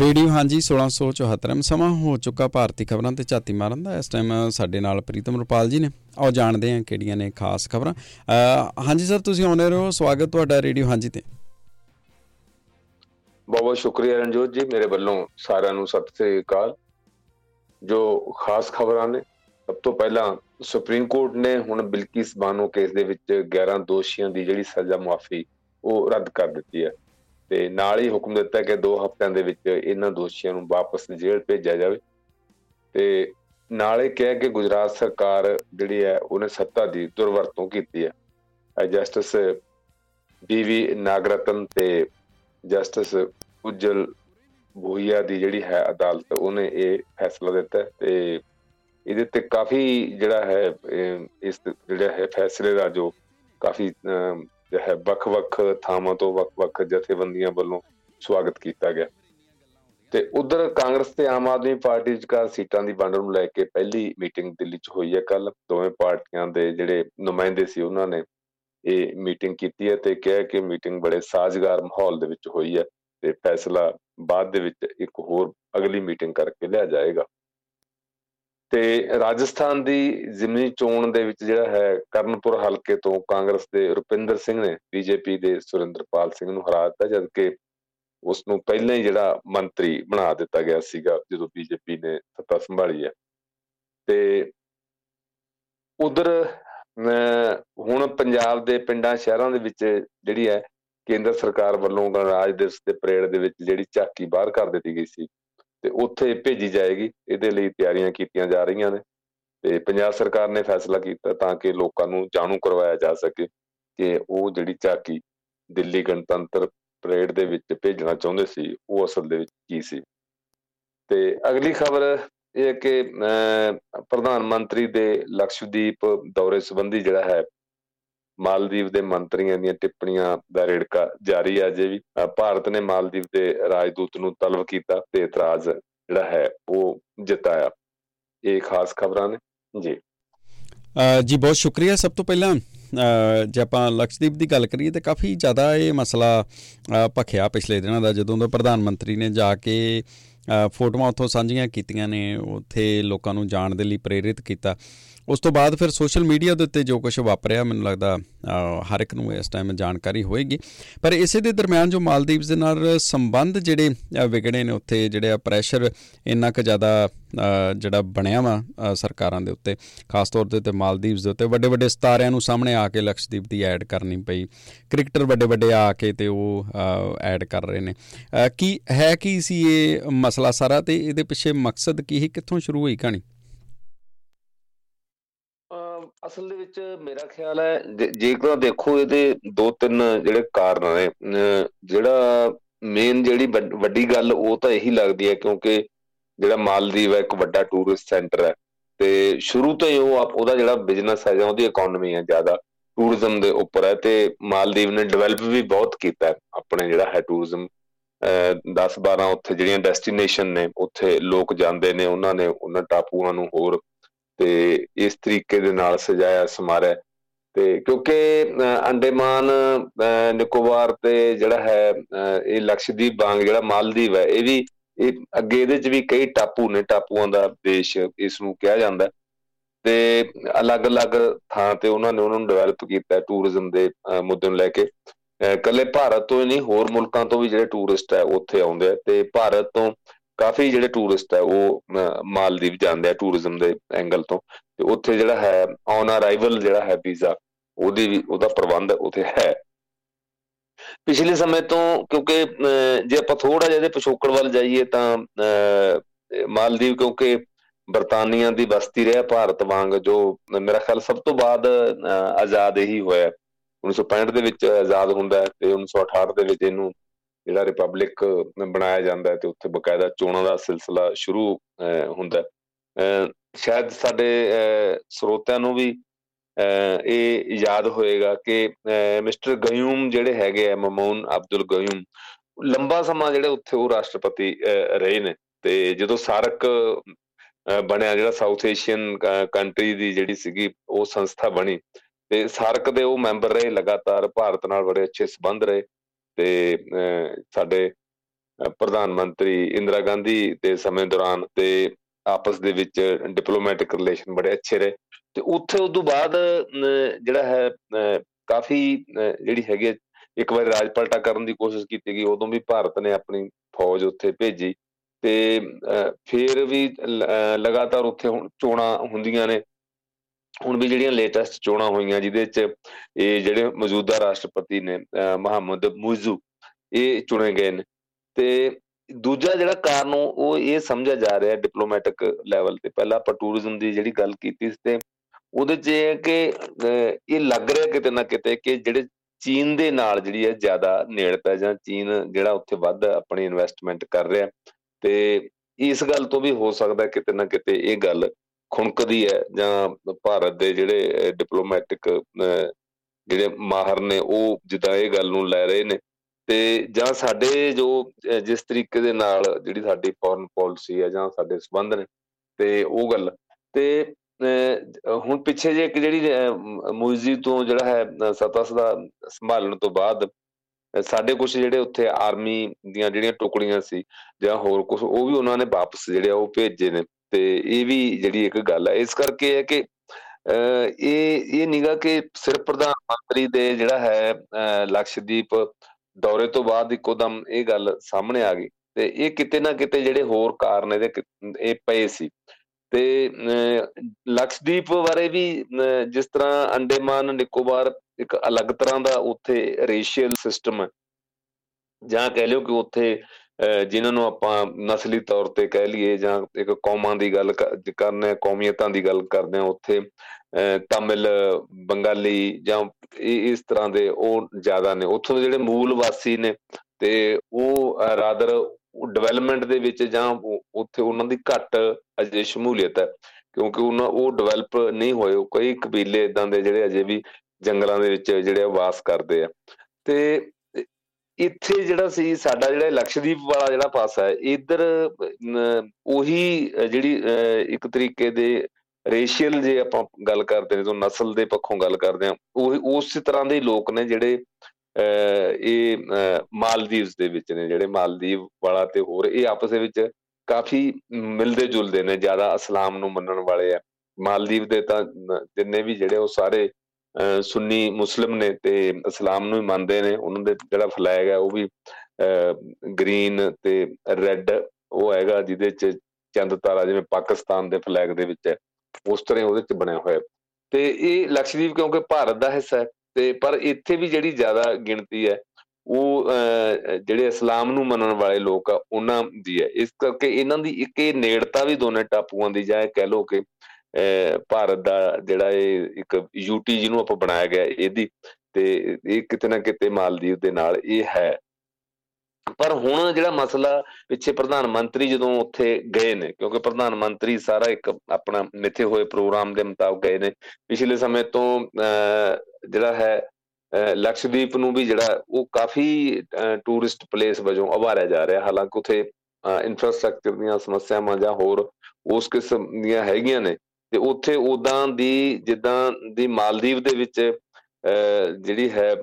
Radio, ਹਾਂਜੀ 1674 ਸਮਾਂ ਹੋ ਚੁੱਕਾ ਭਾਰਤੀ ਖਬਰਾਂ ਤੇ ਝਾਤੀ ਮਾਰਨ ਦਾ। ਇਸ ਟਾਈਮ ਸਾਡੇ ਨਾਲ ਪ੍ਰੀਤਮ ਰੁਪਾਲ ਜੀ ਨੇ। ਆਓ ਜਾਣਦੇ ਹਾਂ ਕਿਹੜੀਆਂ ਨੇ ਖਾਸ ਖਬਰਾਂ। ਹਾਂਜੀ ਸਰ, ਤੁਸੀਂ ਆਉਣੇ ਰਹੋ। ਸਵਾਗਤ ਤੁਹਾਡਾ ਰੇਡੀਓ, ਹਾਂਜੀ ਤੇ। ਬਹੁਤ ਬਹੁਤ ਸ਼ੁਕਰੀਆ ਰਣਜੋਤ ਜੀ, ਮੇਰੇ ਵੱਲੋਂ ਸਾਰਿਆਂ ਨੂੰ ਸਤਿ ਸ੍ਰੀ ਅਕਾਲ। ਜੋ ਖਾਸ ਖਬਰਾਂ ਨੇ, ਸਭ ਤੋਂ ਪਹਿਲਾਂ ਸੁਪਰੀਮ ਕੋਰਟ ਨੇ ਹੁਣ ਬਿਲਕਿਸ ਬਾਨੋ ਕੇਸ ਦੇ ਵਿੱਚ 11 ਦੋਸ਼ੀਆਂ ਦੀ ਜਿਹੜੀ ਸਜ਼ਾ ਮੁਆਫੀ ਉਹ ਰੱਦ ਕਰ ਦਿੱਤੀ ਹੈ। ਤੇ ਨਾਲ ਹੀ ਹੁਕਮ ਦਿੱਤਾ ਕਿ 2 ਹਫ਼ਤਿਆਂ ਦੇ ਵਿੱਚ ਇਹਨਾਂ ਦੋਸ਼ੀਆਂ ਨੂੰ ਵਾਪਸ ਜੇਲ੍ਹ ਭੇਜਿਆ ਜਾਵੇ। ਤੇ ਨਾਲ ਹੀ ਕਿਹਾ ਕਿ ਗੁਜਰਾਤ ਸਰਕਾਰ ਜਿਹੜੀ ਹੈ, ਉਹਨੇ ਸੱਤਾ ਦੀ ਦੁਰਵਰਤੋਂ ਕੀਤੀ ਹੈ। ਜਸਟਿਸ ਬੀਵੀ ਨਾਗਰਤਨ ਤੇ ਜਸਟਿਸ ਉਜਲ ਭੋਈਆ ਦੀ ਜਿਹੜੀ ਹੈ ਅਦਾਲਤ, ਉਹਨੇ ਇਹ ਫੈਸਲਾ ਦਿੱਤਾ ਤੇ ਇਹਦੇ ਤੇ ਕਾਫੀ ਜਿਹੜਾ ਹੈ ਇਸ ਜਿਹੜਾ ਹੈ ਫੈਸਲੇ ਦਾ ਜੋ ਕਾਫੀ ਜਿਹੜਾ ਹੈ, ਵੱਖ-ਵੱਖ ਥਾਵਾਂ ਤੋਂ ਵੱਖ-ਵੱਖ ਜਥੇਬੰਦੀਆਂ ਵੱਲੋਂ ਸਵਾਗਤ ਕੀਤਾ ਗਿਆ। ਤੇ ਉਧਰ ਕਾਂਗਰਸ ਤੇ ਆਮ ਆਦਮੀ ਪਾਰਟੀ ਵਿਚਕਾਰ ਸੀਟਾਂ ਦੀ ਵੰਡ ਨੂੰ ਲੈ ਕੇ ਪਹਿਲੀ ਮੀਟਿੰਗ ਦਿੱਲੀ 'ਚ ਹੋਈ ਹੈ। ਕੱਲ ਦੋਵੇਂ ਪਾਰਟੀਆਂ ਦੇ ਜਿਹੜੇ ਨੁਮਾਇੰਦੇ ਸੀ, ਉਹਨਾਂ ਨੇ ਇਹ ਮੀਟਿੰਗ ਕੀਤੀ ਹੈ ਤੇ ਕਿਹਾ ਕਿ ਮੀਟਿੰਗ ਬੜੇ ਸਾਜ਼ਗਾਰ ਮਾਹੌਲ ਦੇ ਵਿੱਚ ਹੋਈ ਹੈ ਤੇ ਫੈਸਲਾ ਬਾਅਦ ਦੇ ਵਿੱਚ ਇੱਕ ਹੋਰ ਅਗਲੀ ਮੀਟਿੰਗ ਕਰਕੇ ਲਿਆ ਜਾਏਗਾ। ਤੇ ਰਾਜਸਥਾਨ ਦੀ ਜ਼ਿਮਨੀ ਚੋਣ ਦੇ ਵਿੱਚ ਜਿਹੜਾ ਹੈ ਕਰਨਪੁਰ ਹਲਕੇ ਤੋਂ ਕਾਂਗਰਸ ਦੇ ਰੁਪਿੰਦਰ ਸਿੰਘ ਨੇ ਬੀਜੇਪੀ ਦੇ ਸੁਰਿੰਦਰਪਾਲ ਸਿੰਘ ਨੂੰ ਹਰਾ ਦਿੱਤਾ, ਜਦਕਿ ਉਸ ਨੂੰ ਪਹਿਲਾਂ ਹੀ ਜਿਹੜਾ ਮੰਤਰੀ ਬਣਾ ਦਿੱਤਾ ਗਿਆ ਸੀਗਾ, ਜਦੋਂ ਬੀਜੇਪੀ ਨੇ ਸੱਤਾ ਸੰਭਾਲੀ ਹੈ। ਤੇ ਉਧਰ ਹੁਣ ਪੰਜਾਬ ਦੇ ਪਿੰਡਾਂ, ਸ਼ਹਿਰਾਂ ਦੇ ਵਿੱਚ ਜਿਹੜੀ ਹੈ ਕੇਂਦਰ ਸਰਕਾਰ ਵੱਲੋਂ ਗਣਰਾਜ ਦਿਵਸ ਦੇ ਪਰੇਡ ਦੇ ਵਿੱਚ ਜਿਹੜੀ ਝਾਕੀ ਬਾਹਰ ਕਰ ਦਿੱਤੀ ਗਈ ਸੀ। ਤੇ ਉੱਥੇ ਭੇਜੀ ਜਾਏਗੀ। ਇਹਦੇ ਲਈ ਤਿਆਰੀਆਂ ਕੀਤੀਆਂ ਜਾ ਰਹੀਆਂ ਨੇ। ਤੇ ਪੰਜਾਬ ਸਰਕਾਰ ਨੇ ਫੈਸਲਾ ਕੀਤਾ ਤਾਂ ਕਿ ਲੋਕਾਂ ਨੂੰ ਜਾਣੂ ਕਰਵਾਇਆ ਜਾ ਸਕੇ ਕਿ ਉਹ ਜਿਹੜੀ ਝਾਕੀ ਦਿੱਲੀ ਗਣਤੰਤਰ ਪਰੇਡ ਦੇ ਵਿੱਚ ਭੇਜਣਾ ਚਾਹੁੰਦੇ ਸੀ, ਉਹ ਅਸਲ ਦੇ ਵਿੱਚ ਕੀ ਸੀ? ਤੇ ਅਗਲੀ ਖਬਰ ਇਹ ਕਿ ਪ੍ਰਧਾਨ ਮੰਤਰੀ ਦੇ ਲਕਸ਼ਦੀਪ ਦੌਰੇ ਸੰਬੰਧੀ ਜਿਹੜਾ ਹੈ ਮਾਲਦੀਵ ਦੇ ਮੰਤਰੀਆਂ ਦੀਆਂ ਟਿੱਪਣੀਆਂ ਦਾ ਰੇੜਕਾ ਜਾਰੀ ਹੈ ਜੇ ਵੀ। ਭਾਰਤ ਨੇ ਮਾਲਦੀਵ ਦੇ ਰਾਜਦੂਤ ਨੂੰ ਤਲਬ ਕੀਤਾ ਤੇ ਇਤਰਾਜ਼ ਜਿਹੜਾ ਹੈ, ਉਹ ਜਿਤਾਇਆ। ਇਹ ਖਾਸ ਖਬਰਾਂ ਨੇ। ਜੀ। ਜੀ, ਬਹੁਤ ਸ਼ੁਕਰੀਆ ਸਭ ਤੋਂ ਪਹਿਲਾਂ। ਜੇ ਆਪਾਂ ਲਕਸ਼ਦੀਪ ਦੀ ਗੱਲ ਕਰੀਏ ਤੇ ਕਾਫੀ ਜ਼ਿਆਦਾ ਇਹ ਮਸਲਾ ਭਖਿਆ ਪਿਛਲੇ ਦਿਨਾਂ ਦਾ, ਜਦੋਂ ਦਾ ਪ੍ਰਧਾਨ ਮੰਤਰੀ ਨੇ ਜਾ ਕੇ ਫੋਟੋਆਂ ਉੱਥੋਂ ਸਾਂਝੀਆਂ ਕੀਤੀਆਂ ਨੇ, ਉੱਥੇ ਲੋਕਾਂ ਨੂੰ ਜਾਣ ਦੇ ਲਈ ਪ੍ਰੇਰਿਤ ਕੀਤਾ। ਉਸ ਤੋਂ ਬਾਅਦ ਫਿਰ ਸੋਸ਼ਲ ਮੀਡੀਆ ਦੇ ਉੱਤੇ ਜੋ ਕੁਝ ਵਾਪਰਿਆ, ਮੈਨੂੰ ਲੱਗਦਾ ਹਰ ਇੱਕ ਨੂੰ ਇਸ ਟਾਈਮ ਜਾਣਕਾਰੀ ਹੋਏਗੀ। ਪਰ ਇਸੇ ਦੇ ਦਰਮਿਆਨ ਜੋ ਮਾਲਦੀਵਸ ਦੇ ਨਾਲ ਸੰਬੰਧ ਜਿਹੜੇ ਵਿਗੜੇ ਨੇ ਉੱਥੇ, ਜਿਹੜੇ ਆ ਪ੍ਰੈਸ਼ਰ ਇੰਨਾ ਕੁ ਜ਼ਿਆਦਾ ਜਿਹੜਾ ਬਣਿਆ ਵਾ ਸਰਕਾਰਾਂ ਦੇ ਉੱਤੇ, ਖਾਸ ਤੌਰ ਤੇ ਤੇ ਮਾਲਦੀਵਸ ਦੇ ਉੱਤੇ ਵੱਡੇ ਵੱਡੇ ਸਤਾਰਿਆਂ ਨੂੰ ਸਾਹਮਣੇ ਆ ਕੇ ਲਕਸ਼ਦੀਪ ਦੀ ਐਡ ਕਰਨੀ ਪਈ। ਕ੍ਰਿਕਟਰ ਵੱਡੇ ਵੱਡੇ ਆ ਕੇ ਤੇ ਉਹ ਐਡ ਕਰ ਰਹੇ ਨੇ। ਕੀ, ਹੈ ਕੀ ਸੀ ਇਹ ਮਸਲਾ ਸਾਰਾ ਤੇ ਇਹਦੇ ਪਿੱਛੇ ਮਕਸਦ ਕੀ ਹੈ ਕਿੱਥੋਂ ਸ਼ੁਰੂ ਹੋਈ ਕਹਾਣੀ? ਅਸਲ ਦੇ ਵਿੱਚ ਮੇਰਾ ਖਿਆਲ ਹੈ ਜੇਕਰ ਦੇਖੋ ਇਹਦੇ ਦੋ ਤਿੰਨ ਜਿਹੜੇ ਕਾਰਨ ਨੇ ਜਿਹੜਾ ਮੇਨ ਜਿਹੜੀ ਵੱਡੀ ਗੱਲ ਉਹ ਤਾਂ ਇਹੀ ਲੱਗਦੀ ਹੈ ਕਿਉਂਕਿ ਜਿਹੜਾ ਮਾਲਦੀਵ ਹੈ, ਇੱਕ ਵੱਡਾ ਟੂਰਿਸਟ ਸੈਂਟਰ ਹੈ ਤੇ ਸ਼ੁਰੂ ਤੋਂ ਹੀ ਉਹ ਉਹਦਾ ਜਿਹੜਾ ਬਿਜ਼ਨਸ ਹੈ ਜਾਂ ਉਹਦੀ ਇਕਨੋਮੀ ਹੈ ਜ਼ਿਆਦਾ ਟੂਰਿਜ਼ਮ ਦੇ ਉੱਪਰ ਹੈ ਤੇ ਮਾਲਦੀਵ ਨੇ ਡਿਵੈਲਪ ਵੀ ਬਹੁਤ ਕੀਤਾ ਆਪਣੇ ਜਿਹੜਾ ਹੈ ਟੂਰਿਜ਼ਮ 10 12 ਉੱਥੇ ਜਿਹੜੀਆਂ ਡੈਸਟੀਨੇਸ਼ਨ ਨੇ, ਉੱਥੇ ਲੋਕ ਜਾਂਦੇ ਨੇ, ਉਹਨਾਂ ਨੇ, ਉਹਨਾਂ ਟਾਪੂਆਂ ਨੂੰ ਹੋਰ ਤੇ ਇਸ ਤਰੀਕੇ ਦੇ ਨਾਲ ਸਜਾਇਆ, ਸਮਾਰਿਆ। ਤੇ ਕਿਉਂਕਿ ਅੰਡੇਮਾਨ ਨਿਕੋਬਾਰ ਤੇ ਜਿਹੜਾ ਹੈ ਇਹ ਲਕਸ਼ਦੀਪ ਬਾਂਗ ਜਿਹੜਾ ਮਾਲਦੀਵ ਹੈ, ਇਹ ਵੀ ਇਹ ਅੱਗੇ ਇਹਦੇ ਚ ਵੀ ਕਈ ਟਾਪੂ ਨੇ, ਟਾਪੂਆਂ ਦਾ ਦੇਸ਼ ਇਸ ਨੂੰ ਕਿਹਾ ਜਾਂਦਾ ਤੇ ਅਲੱਗ-ਅਲੱਗ ਥਾਂ ਤੇ ਉਹਨਾਂ ਨੇ ਉਹਨਾਂ ਨੂੰ ਡਿਵੈਲਪ ਕੀਤਾ ਟੂਰਿਜ਼ਮ ਦੇ ਮੁੱਦੇ ਨੂੰ ਲੈ ਕੇ। ਕੱਲੇ ਭਾਰਤ ਤੋਂ ਹੀ ਨਹੀਂ, ਹੋਰ ਮੁਲਕਾਂ ਤੋਂ ਵੀ ਜਿਹੜੇ ਟੂਰਿਸਟ ਹੈ, ਉੱਥੇ ਆਉਂਦੇ ਆ। ਤੇ ਭਾਰਤ ਤੋਂ ਕਾਫੀ ਜਿਹੜੇ ਟੂਰਿਸਟ ਹੈ ਉਹ ਮਾਲਦੀਵ ਜਾਂਦੇ ਆ ਟੂਰਿਜ਼ਮ ਦੇ ਐਂਗਲ ਤੋਂ। ਤੇ ਉੱਥੇ ਜਿਹੜਾ ਹੈ ਔਨ ਅਰਾਈਵਲ ਜਿਹੜਾ ਹੈ ਵੀਜ਼ਾ ਉਹਦੀ ਵੀ, ਉਹਦਾ ਪ੍ਰਬੰਧ ਉੱਥੇ ਹੈ। ਪਿਛਲੇ ਸਮੇਂ ਤੋਂ ਕਿਉਂਕਿ ਜੇ ਆਪਾਂ ਥੋੜਾ ਜਿਹਾ ਇਹਦੇ ਪਿਛੋਕੜ ਵੱਲ ਜਾਈਏ ਤਾਂ ਮਾਲਦੀਵ ਕਿਉਂਕਿ ਬਰਤਾਨੀਆਂ ਦੀ ਬਸਤੀ ਰਿਹਾ, ਭਾਰਤ ਵਾਂਗ, ਜੋ ਮੇਰਾ ਖਿਆਲ ਸਭ ਤੋਂ ਬਾਅਦ ਆਜ਼ਾਦ ਹੀ ਹੋਇਆ। 1965 ਦੇ ਵਿੱਚ ਆਜ਼ਾਦ ਹੁੰਦਾ ਤੇ 1968 ਦੇ ਵਿੱਚ ਇਹਨੂੰ ਜਿਹੜਾ ਰਿਪਬਲਿਕ ਬਣਾਇਆ ਜਾਂਦਾ ਹੈ ਤੇ ਉੱਥੇ ਬਕਾਇਦਾ ਚੋਣਾਂ ਦਾ ਸਿਲਸਿਲਾ ਸ਼ੁਰੂ ਹੁੰਦਾ ਸ਼ਾਇਦ ਸਾਡੇ ਸਰੋਤਿਆਂ ਨੂੰ ਵੀ ਇਹ ਯਾਦ ਹੋਏਗਾ ਕਿ ਮਿਸਟਰ ਗਯੂਮ ਜਿਹੜੇ ਹੈਗੇ ਆ, ਮਮੂਨ ਅਬਦੁਲ ਗਯੂਮ, ਲੰਬਾ ਸਮਾਂ ਜਿਹੜੇ ਉੱਥੇ ਉਹ ਰਾਸ਼ਟਰਪਤੀ ਰਹੇ ਨੇ ਤੇ ਜਦੋਂ ਸਾਰਕ ਬਣਿਆ ਜਿਹੜਾ ਸਾਊਥ ਏਸ਼ੀਅਨ ਕੰਟਰੀ ਦੀ ਜਿਹੜੀ ਸੀਗੀ ਉਹ ਸੰਸਥਾ ਬਣੀ ਤੇ ਸਾਰਕ ਦੇ ਉਹ ਮੈਂਬਰ ਰਹੇ, ਲਗਾਤਾਰ ਭਾਰਤ ਨਾਲ ਬੜੇ ਅੱਛੇ ਸਬੰਧ ਰਹੇ। ਤੇ ਸਾਡੇ ਪ੍ਰਧਾਨ ਮੰਤਰੀ ਇੰਦਰਾ ਗਾਂਧੀ ਦੇ ਸਮੇਂ ਦੌਰਾਨ ਤੇ ਆਪਸ ਦੇ ਵਿੱਚ ਡਿਪਲੋਮੈਟਿਕ ਰਿਲੇਸ਼ਨ ਬੜੇ ਅੱਛੇ ਰਹੇ। ਤੇ ਉੱਥੇ ਉਸ ਤੋਂ ਬਾਅਦ ਜਿਹੜਾ ਹੈ ਕਾਫੀ ਜਿਹੜੀ ਹੈਗੀ ਇੱਕ ਵਾਰ ਰਾਜ ਪਲਟਾ ਕਰਨ ਦੀ ਕੋਸ਼ਿਸ਼ ਕੀਤੀ ਗਈ, ਉਦੋਂ ਵੀ ਭਾਰਤ ਨੇ ਆਪਣੀ ਫੌਜ ਉੱਥੇ ਭੇਜੀ। ਤੇ ਫਿਰ ਵੀ ਲਗਾਤਾਰ ਉੱਥੇ ਹੁਣ ਚੋਣਾਂ ਹੁੰਦੀਆਂ ਨੇ। ਹੁਣ ਵੀ ਜਿਹੜੀਆਂ ਲੇਟੈਸਟ ਚੋਣਾਂ ਹੋਈਆਂ ਜਿਹਦੇ ਵਿੱਚ ਇਹ ਜਿਹੜੇ ਮੌਜੂਦਾ ਰਾਸ਼ਟਰਪਤੀ ਨੇ ਮੁਹੰਮਦ ਮੁਜ਼ੂ, ਇਹ ਚੁਣੇ ਗਏ ਨੇ। ਤੇ ਦੂਜਾ ਜਿਹੜਾ ਕਾਰਨ ਉਹ ਇਹ ਸਮਝਿਆ ਜਾ ਰਿਹਾ ਡਿਪਲੋਮੈਟਿਕ ਲੈਵਲ ਤੇ। ਪਹਿਲਾਂ ਆਪਾਂ ਟੂਰਿਜ਼ਮ ਦੀ ਜਿਹੜੀ ਗੱਲ ਕੀਤੀ ਸੀ ਤੇ ਉਹਦੇ 'ਚ ਇਹ ਕਿ ਇਹ ਲੱਗ ਰਿਹਾ ਕਿਤੇ ਨਾ ਕਿਤੇ ਕਿ ਜਿਹੜੇ ਚੀਨ ਦੇ ਨਾਲ ਜਿਹੜੀ ਹੈ ਜ਼ਿਆਦਾ ਨੇੜਤਾ ਜਾਂ ਚੀਨ ਜਿਹੜਾ ਉੱਥੇ ਵੱਧ ਆਪਣੀ ਇਨਵੈਸਟਮੈਂਟ ਕਰ ਰਿਹਾ। ਤੇ ਇਸ ਗੱਲ ਤੋਂ ਵੀ ਹੋ ਸਕਦਾ ਕਿਤੇ ਨਾ ਕਿਤੇ ਇਹ ਗੱਲ ਖੁਣਕਦੀ ਹੈ ਜਾਂ ਭਾਰਤ ਦੇ ਜਿਹੜੇ ਡਿਪਲੋਮੈਟਿਕ ਜਿਹੜੇ ਮਾਹਰ ਨੇ, ਉਹ ਜਿੱਦਾਂ ਇਹ ਗੱਲ ਨੂੰ ਲੈ ਰਹੇ ਨੇ। ਤੇ ਜਾਂ ਸਾਡੇ ਜੋ ਜਿਸ ਤਰੀਕੇ ਦੇ ਨਾਲ ਜਿਹੜੀ ਸਾਡੀ ਫੋਰਨ ਪਾਲਿਸੀ ਹੈ ਜਾਂ ਸਾਡੇ ਸਬੰਧ ਨੇ, ਤੇ ਉਹ ਗੱਲ। ਤੇ ਹੁਣ ਪਿੱਛੇ ਜੇ ਇੱਕ ਜਿਹੜੀ ਮੂਜ਼ੀ ਤੋਂ ਜਿਹੜਾ ਹੈ ਸਤਾ ਸਦਾ ਸੰਭਾਲਣ ਤੋਂ ਬਾਅਦ ਸਾਡੇ ਕੁਝ ਜਿਹੜੇ ਉੱਥੇ ਆਰਮੀ ਦੀਆਂ ਜਿਹੜੀਆਂ ਟੁਕੜੀਆਂ ਸੀ ਜਾਂ ਹੋਰ ਕੁਝ ਉਹ ਵੀ ਉਹਨਾਂ ਨੇ ਵਾਪਸ ਜਿਹੜੇ ਉਹ ਭੇਜੇ ਨੇ। ਤੇ ਇਹ ਵੀ ਜਿਹੜੀ ਇੱਕ ਗੱਲ ਹੈ ਇਸ ਕਰਕੇ ਹੈ ਕਿ ਇਹ ਇਹ ਨਿਗਾ ਕਿ ਸਿਰਫ ਪ੍ਰਧਾਨ ਮੰਤਰੀ ਦੇ ਜਿਹੜਾ ਹੈ ਲਕਸ਼ਦੀਪ ਦੌਰੇ ਤੋਂ ਬਾਅਦ ਇੱਕੋਦਮ ਇਹ ਗੱਲ ਸਾਹਮਣੇ ਆ ਗਈ ਤੇ ਇਹ ਕਿਤੇ ਨਾ ਕਿਤੇ ਜਿਹੜੇ ਹੋਰ ਕਾਰਨ ਇਹਦੇ ਇਹ ਪਏ ਸੀ ਤੇ ਲਕਸ਼ਦੀਪ ਬਾਰੇ ਵੀ ਜਿਸ ਤਰ੍ਹਾਂ ਅੰਡੇਮਾਨ ਨਿਕੋਬਾਰ ਇੱਕ ਅਲੱਗ ਤਰ੍ਹਾਂ ਦਾ ਉੱਥੇ ਰੇਸ਼ੀਅਲ ਸਿਸਟਮ ਹੈ, ਜਾਂ ਕਹਿ ਲਿਓ ਕਿ ਉੱਥੇ ਜਿਨ੍ਹਾਂ ਨੂੰ ਆਪਾਂ ਨਸਲੀ ਤੌਰ ਤੇ ਕਹਿ ਲਈਏ ਜਾਂ ਇੱਕ ਕੌਮਾਂ ਦੀ ਗੱਲ ਕਰਨੇ ਕੌਮੀਅਤਾਂ ਦੀ ਗੱਲ ਕਰਦੇ ਆ ਉੱਥੇ ਤਮਿਲ, ਬੰਗਾਲੀ ਜਾਂ ਇਸ ਤਰ੍ਹਾਂ ਦੇ ਉਹ ਜ਼ਿਆਦਾ ਨੇ। ਉੱਥੋਂ ਦੇ ਜਿਹੜੇ ਮੂਲ ਵਾਸੀ ਨੇ ਤੇ ਉਹ ਰਾਦਰ ਡਿਵੈਲਪਮੈਂਟ ਦੇ ਵਿੱਚ ਜਾਂ ਉੱਥੇ ਉਹਨਾਂ ਦੀ ਘੱਟ ਅਜੇ ਸ਼ਮੂਲੀਅਤ ਹੈ। ਕਿਉਂਕਿ ਉਹਨਾਂ, ਉਹ ਡਿਵੈਲਪ ਨਹੀਂ ਹੋਏ ਕਈ ਕਬੀਲੇ ਇਦਾਂ ਦੇ ਜਿਹੜੇ ਅਜੇ ਵੀ ਜੰਗਲਾਂ ਦੇ ਵਿੱਚ ਜਿਹੜੇ ਵਾਸ ਕਰਦੇ ਆ। ਤੇ ਇੱਥੇ ਜਿਹੜਾ ਸੀ, ਸਾਡਾ ਜਿਹੜਾ ਲਕਸ਼ਦੀਪ ਵਾਲਾ ਜਿਹੜਾ ਪਾਸਾ ਹੈ, ਇਧਰ ਉਹੀ ਜਿਹੜੀ ਇੱਕ ਤਰੀਕੇ ਦੇ ਰੇਸ਼ੀਅਲ ਜੇ ਆਪਾਂ ਗੱਲ ਕਰਦੇ ਨੇ ਤੋਂ ਨਸਲ ਦੇ ਪੱਖੋਂ ਗੱਲ ਕਰਦੇ ਆ ਉਹ, ਉਸੇ ਤਰ੍ਹਾਂ ਦੇ ਲੋਕ ਨੇ ਜਿਹੜੇ ਇਹ ਮਾਲਦੀਵਸ ਦੇ ਵਿੱਚ ਨੇ, ਜਿਹੜੇ ਮਾਲਦੀਵ ਵਾਲਾ ਤੇ ਹੋਰ, ਇਹ ਆਪਸ ਦੇ ਵਿੱਚ ਕਾਫੀ ਮਿਲਦੇ ਜੁਲਦੇ ਨੇ, ਜ਼ਿਆਦਾ ਇਸਲਾਮ ਨੂੰ ਮੰਨਣ ਵਾਲੇ ਆ। ਮਾਲਦੀਵ ਦੇ ਤਾਂ, ਜਿੰਨੇ ਵੀ ਜਿਹੜੇ ਉਹ ਸਾਰੇ ਸੁੰਨੀ ਮੁਸਲਮ ਨੇ ਤੇ ਇਸਲਾਮ ਨੂੰ ਹੀ ਮੰਨਦੇ ਨੇ। ਉਹਨਾਂ ਦੇ ਜਿਹੜਾ ਫਲੈਗ ਹੈ ਉਹ ਵੀ ਗ੍ਰੀਨ ਤੇ ਰੈੱਡ ਉਹ ਹੈਗਾ ਜਿਹਦੇ ਚ ਚੰਦ ਤਾਰਾ ਜਿਵੇਂ ਪਾਕਿਸਤਾਨ ਦੇ ਫਲੈਗ ਦੇ ਵਿੱਚ ਹੈ। ਉਸ ਤਰ੍ਹਾਂ ਉਹਦੇ ਚ ਬਣਿਆ ਹੋਇਆ। ਤੇ ਇਹ ਲਕਸ਼ਦੀਪ ਕਿਉਂਕਿ ਭਾਰਤ ਦਾ ਹਿੱਸਾ ਹੈ ਤੇ ਪਰ ਇੱਥੇ ਵੀ ਜਿਹੜੀ ਜ਼ਿਆਦਾ ਗਿਣਤੀ ਹੈ, ਉਹ ਜਿਹੜੇ ਇਸਲਾਮ ਨੂੰ ਮੰਨਣ ਵਾਲੇ ਲੋਕ ਆ, ਉਹਨਾਂ ਦੀ ਹੈ। ਇਸ ਕਰਕੇ ਇਹਨਾਂ ਦੀ ਇੱਕ ਇਹ ਨੇੜਤਾ ਵੀ ਦੋਨੇ ਟਾਪੂਆਂ ਦੀ ਜਾਂ ਕਹਿ ਲੋ ਕਿ ਭਾਰਤ ਦਾ ਜਿਹੜਾ ਇਹ ਇੱਕ ਯੂਟੀ ਜਿਹਨੂੰ ਆਪਾਂ ਬਣਾਇਆ ਗਿਆ ਇਹਦੀ ਤੇ ਇਹ ਕਿਤੇ ਨਾ ਕਿਤੇ ਮਾਲਦੀਵ ਦੇ ਨਾਲ ਇਹ ਹੈ। ਪਰ ਹੁਣ ਜਿਹੜਾ ਮਸਲਾ ਪਿੱਛੇ ਪ੍ਰਧਾਨ ਮੰਤਰੀ ਜਦੋਂ ਉੱਥੇ ਗਏ ਨੇ, ਕਿਉਂਕਿ ਪ੍ਰਧਾਨ ਮੰਤਰੀ ਸਾਰਾ ਇੱਕ ਆਪਣਾ ਮਿੱਥੇ ਹੋਏ ਪ੍ਰੋਗਰਾਮ ਦੇ ਮੁਤਾਬਕ ਗਏ ਨੇ, ਪਿਛਲੇ ਸਮੇਂ ਤੋਂ ਜਿਹੜਾ ਹੈ ਲਕਸ਼ਦੀਪ ਨੂੰ ਵੀ ਜਿਹੜਾ ਉਹ ਕਾਫੀ ਟੂਰਿਸਟ ਪਲੇਸ ਵਜੋਂ ਉਭਾਰਿਆ ਜਾ ਰਿਹਾ, ਹਾਲਾਂਕਿ ਉਥੇ ਇਨਫਰਾਸਟ੍ਰਕਚਰ ਦੀਆਂ ਸਮੱਸਿਆਵਾਂ ਜਾਂ ਹੋਰ ਉਸ ਕਿਸਮ ਦੀਆਂ ਹੈਗੀਆਂ ਨੇ ਤੇ ਉੱਥੇ ਉਦਾਂ ਦੀ, ਜਿੱਦਾਂ ਦੀ ਮਾਲਦੀਵ ਦੇ ਵਿੱਚ ਜਿਹੜੀ ਹੈ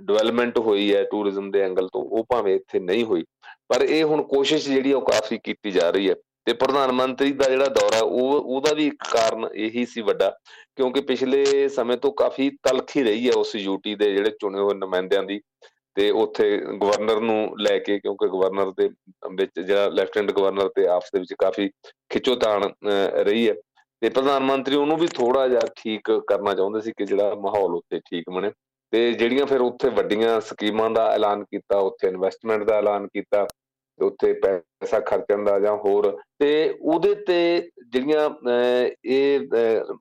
ਡਿਵੈਲਪਮੈਂਟ ਹੋਈ ਹੈ ਟੂਰਿਜ਼ਮ ਦੇ ਐਂਗਲ ਤੋਂ, ਉਹ ਭਾਵੇਂ ਇੱਥੇ ਨਹੀਂ ਹੋਈ। ਪਰ ਇਹ ਹੁਣ ਕੋਸ਼ਿਸ਼ ਜਿਹੜੀ ਉਹ ਕਾਫੀ ਕੀਤੀ ਜਾ ਰਹੀ ਹੈ। ਤੇ ਪ੍ਰਧਾਨ ਮੰਤਰੀ ਦਾ ਜਿਹੜਾ ਦੌਰਾ, ਉਹ, ਉਹਦਾ ਵੀ ਇੱਕ ਕਾਰਨ ਇਹੀ ਸੀ ਵੱਡਾ, ਕਿਉਂਕਿ ਪਿਛਲੇ ਸਮੇਂ ਤੋਂ ਕਾਫੀ ਤਲਖੀ ਰਹੀ ਹੈ ਉਸ ਯੂਟੀ ਦੇ ਜਿਹੜੇ ਚੁਣੇ ਹੋਏ ਨੁਮਾਇੰਦਿਆਂ ਦੀ। ਤੇ ਉੱਥੇ ਗਵਰਨਰ ਨੂੰ ਲੈ ਕੇ, ਕਿਉਂਕਿ ਗਵਰਨਰ ਦੇ ਵਿੱਚ, ਜਿਹੜਾ ਲੈਫਟੀਨੈਂਟ ਗਵਰਨਰ ਤੇ ਆਪਸ ਦੇ ਵਿੱਚ ਕਾਫੀ ਖਿੱਚੋਤਾਣ ਰਹੀ ਹੈ। ਤੇ ਪ੍ਰਧਾਨ ਮੰਤਰੀ ਉਹਨੂੰ ਵੀ ਥੋੜਾ ਜਿਹਾ ਠੀਕ ਕਰਨਾ ਚਾਹੁੰਦੇ ਸੀ ਕਿ ਜਿਹੜਾ ਮਾਹੌਲ ਉੱਤੇ ਠੀਕ ਬਣੇ। ਤੇ ਜਿਹੜੀਆਂ ਫਿਰ ਉੱਥੇ ਵੱਡੀਆਂ ਸਕੀਮਾਂ ਦਾ ਐਲਾਨ ਕੀਤਾ, ਉੱਥੇ ਇਨਵੈਸਟਮੈਂਟ ਦਾ ਐਲਾਨ ਕੀਤਾ, ਤੇ ਉੱਥੇ ਪੈਸਾ ਖਰਚਣ ਦਾ ਜਾਂ ਹੋਰ, ਤੇ ਉਹਦੇ ਤੇ ਜਿਹੜੀਆਂ ਇਹ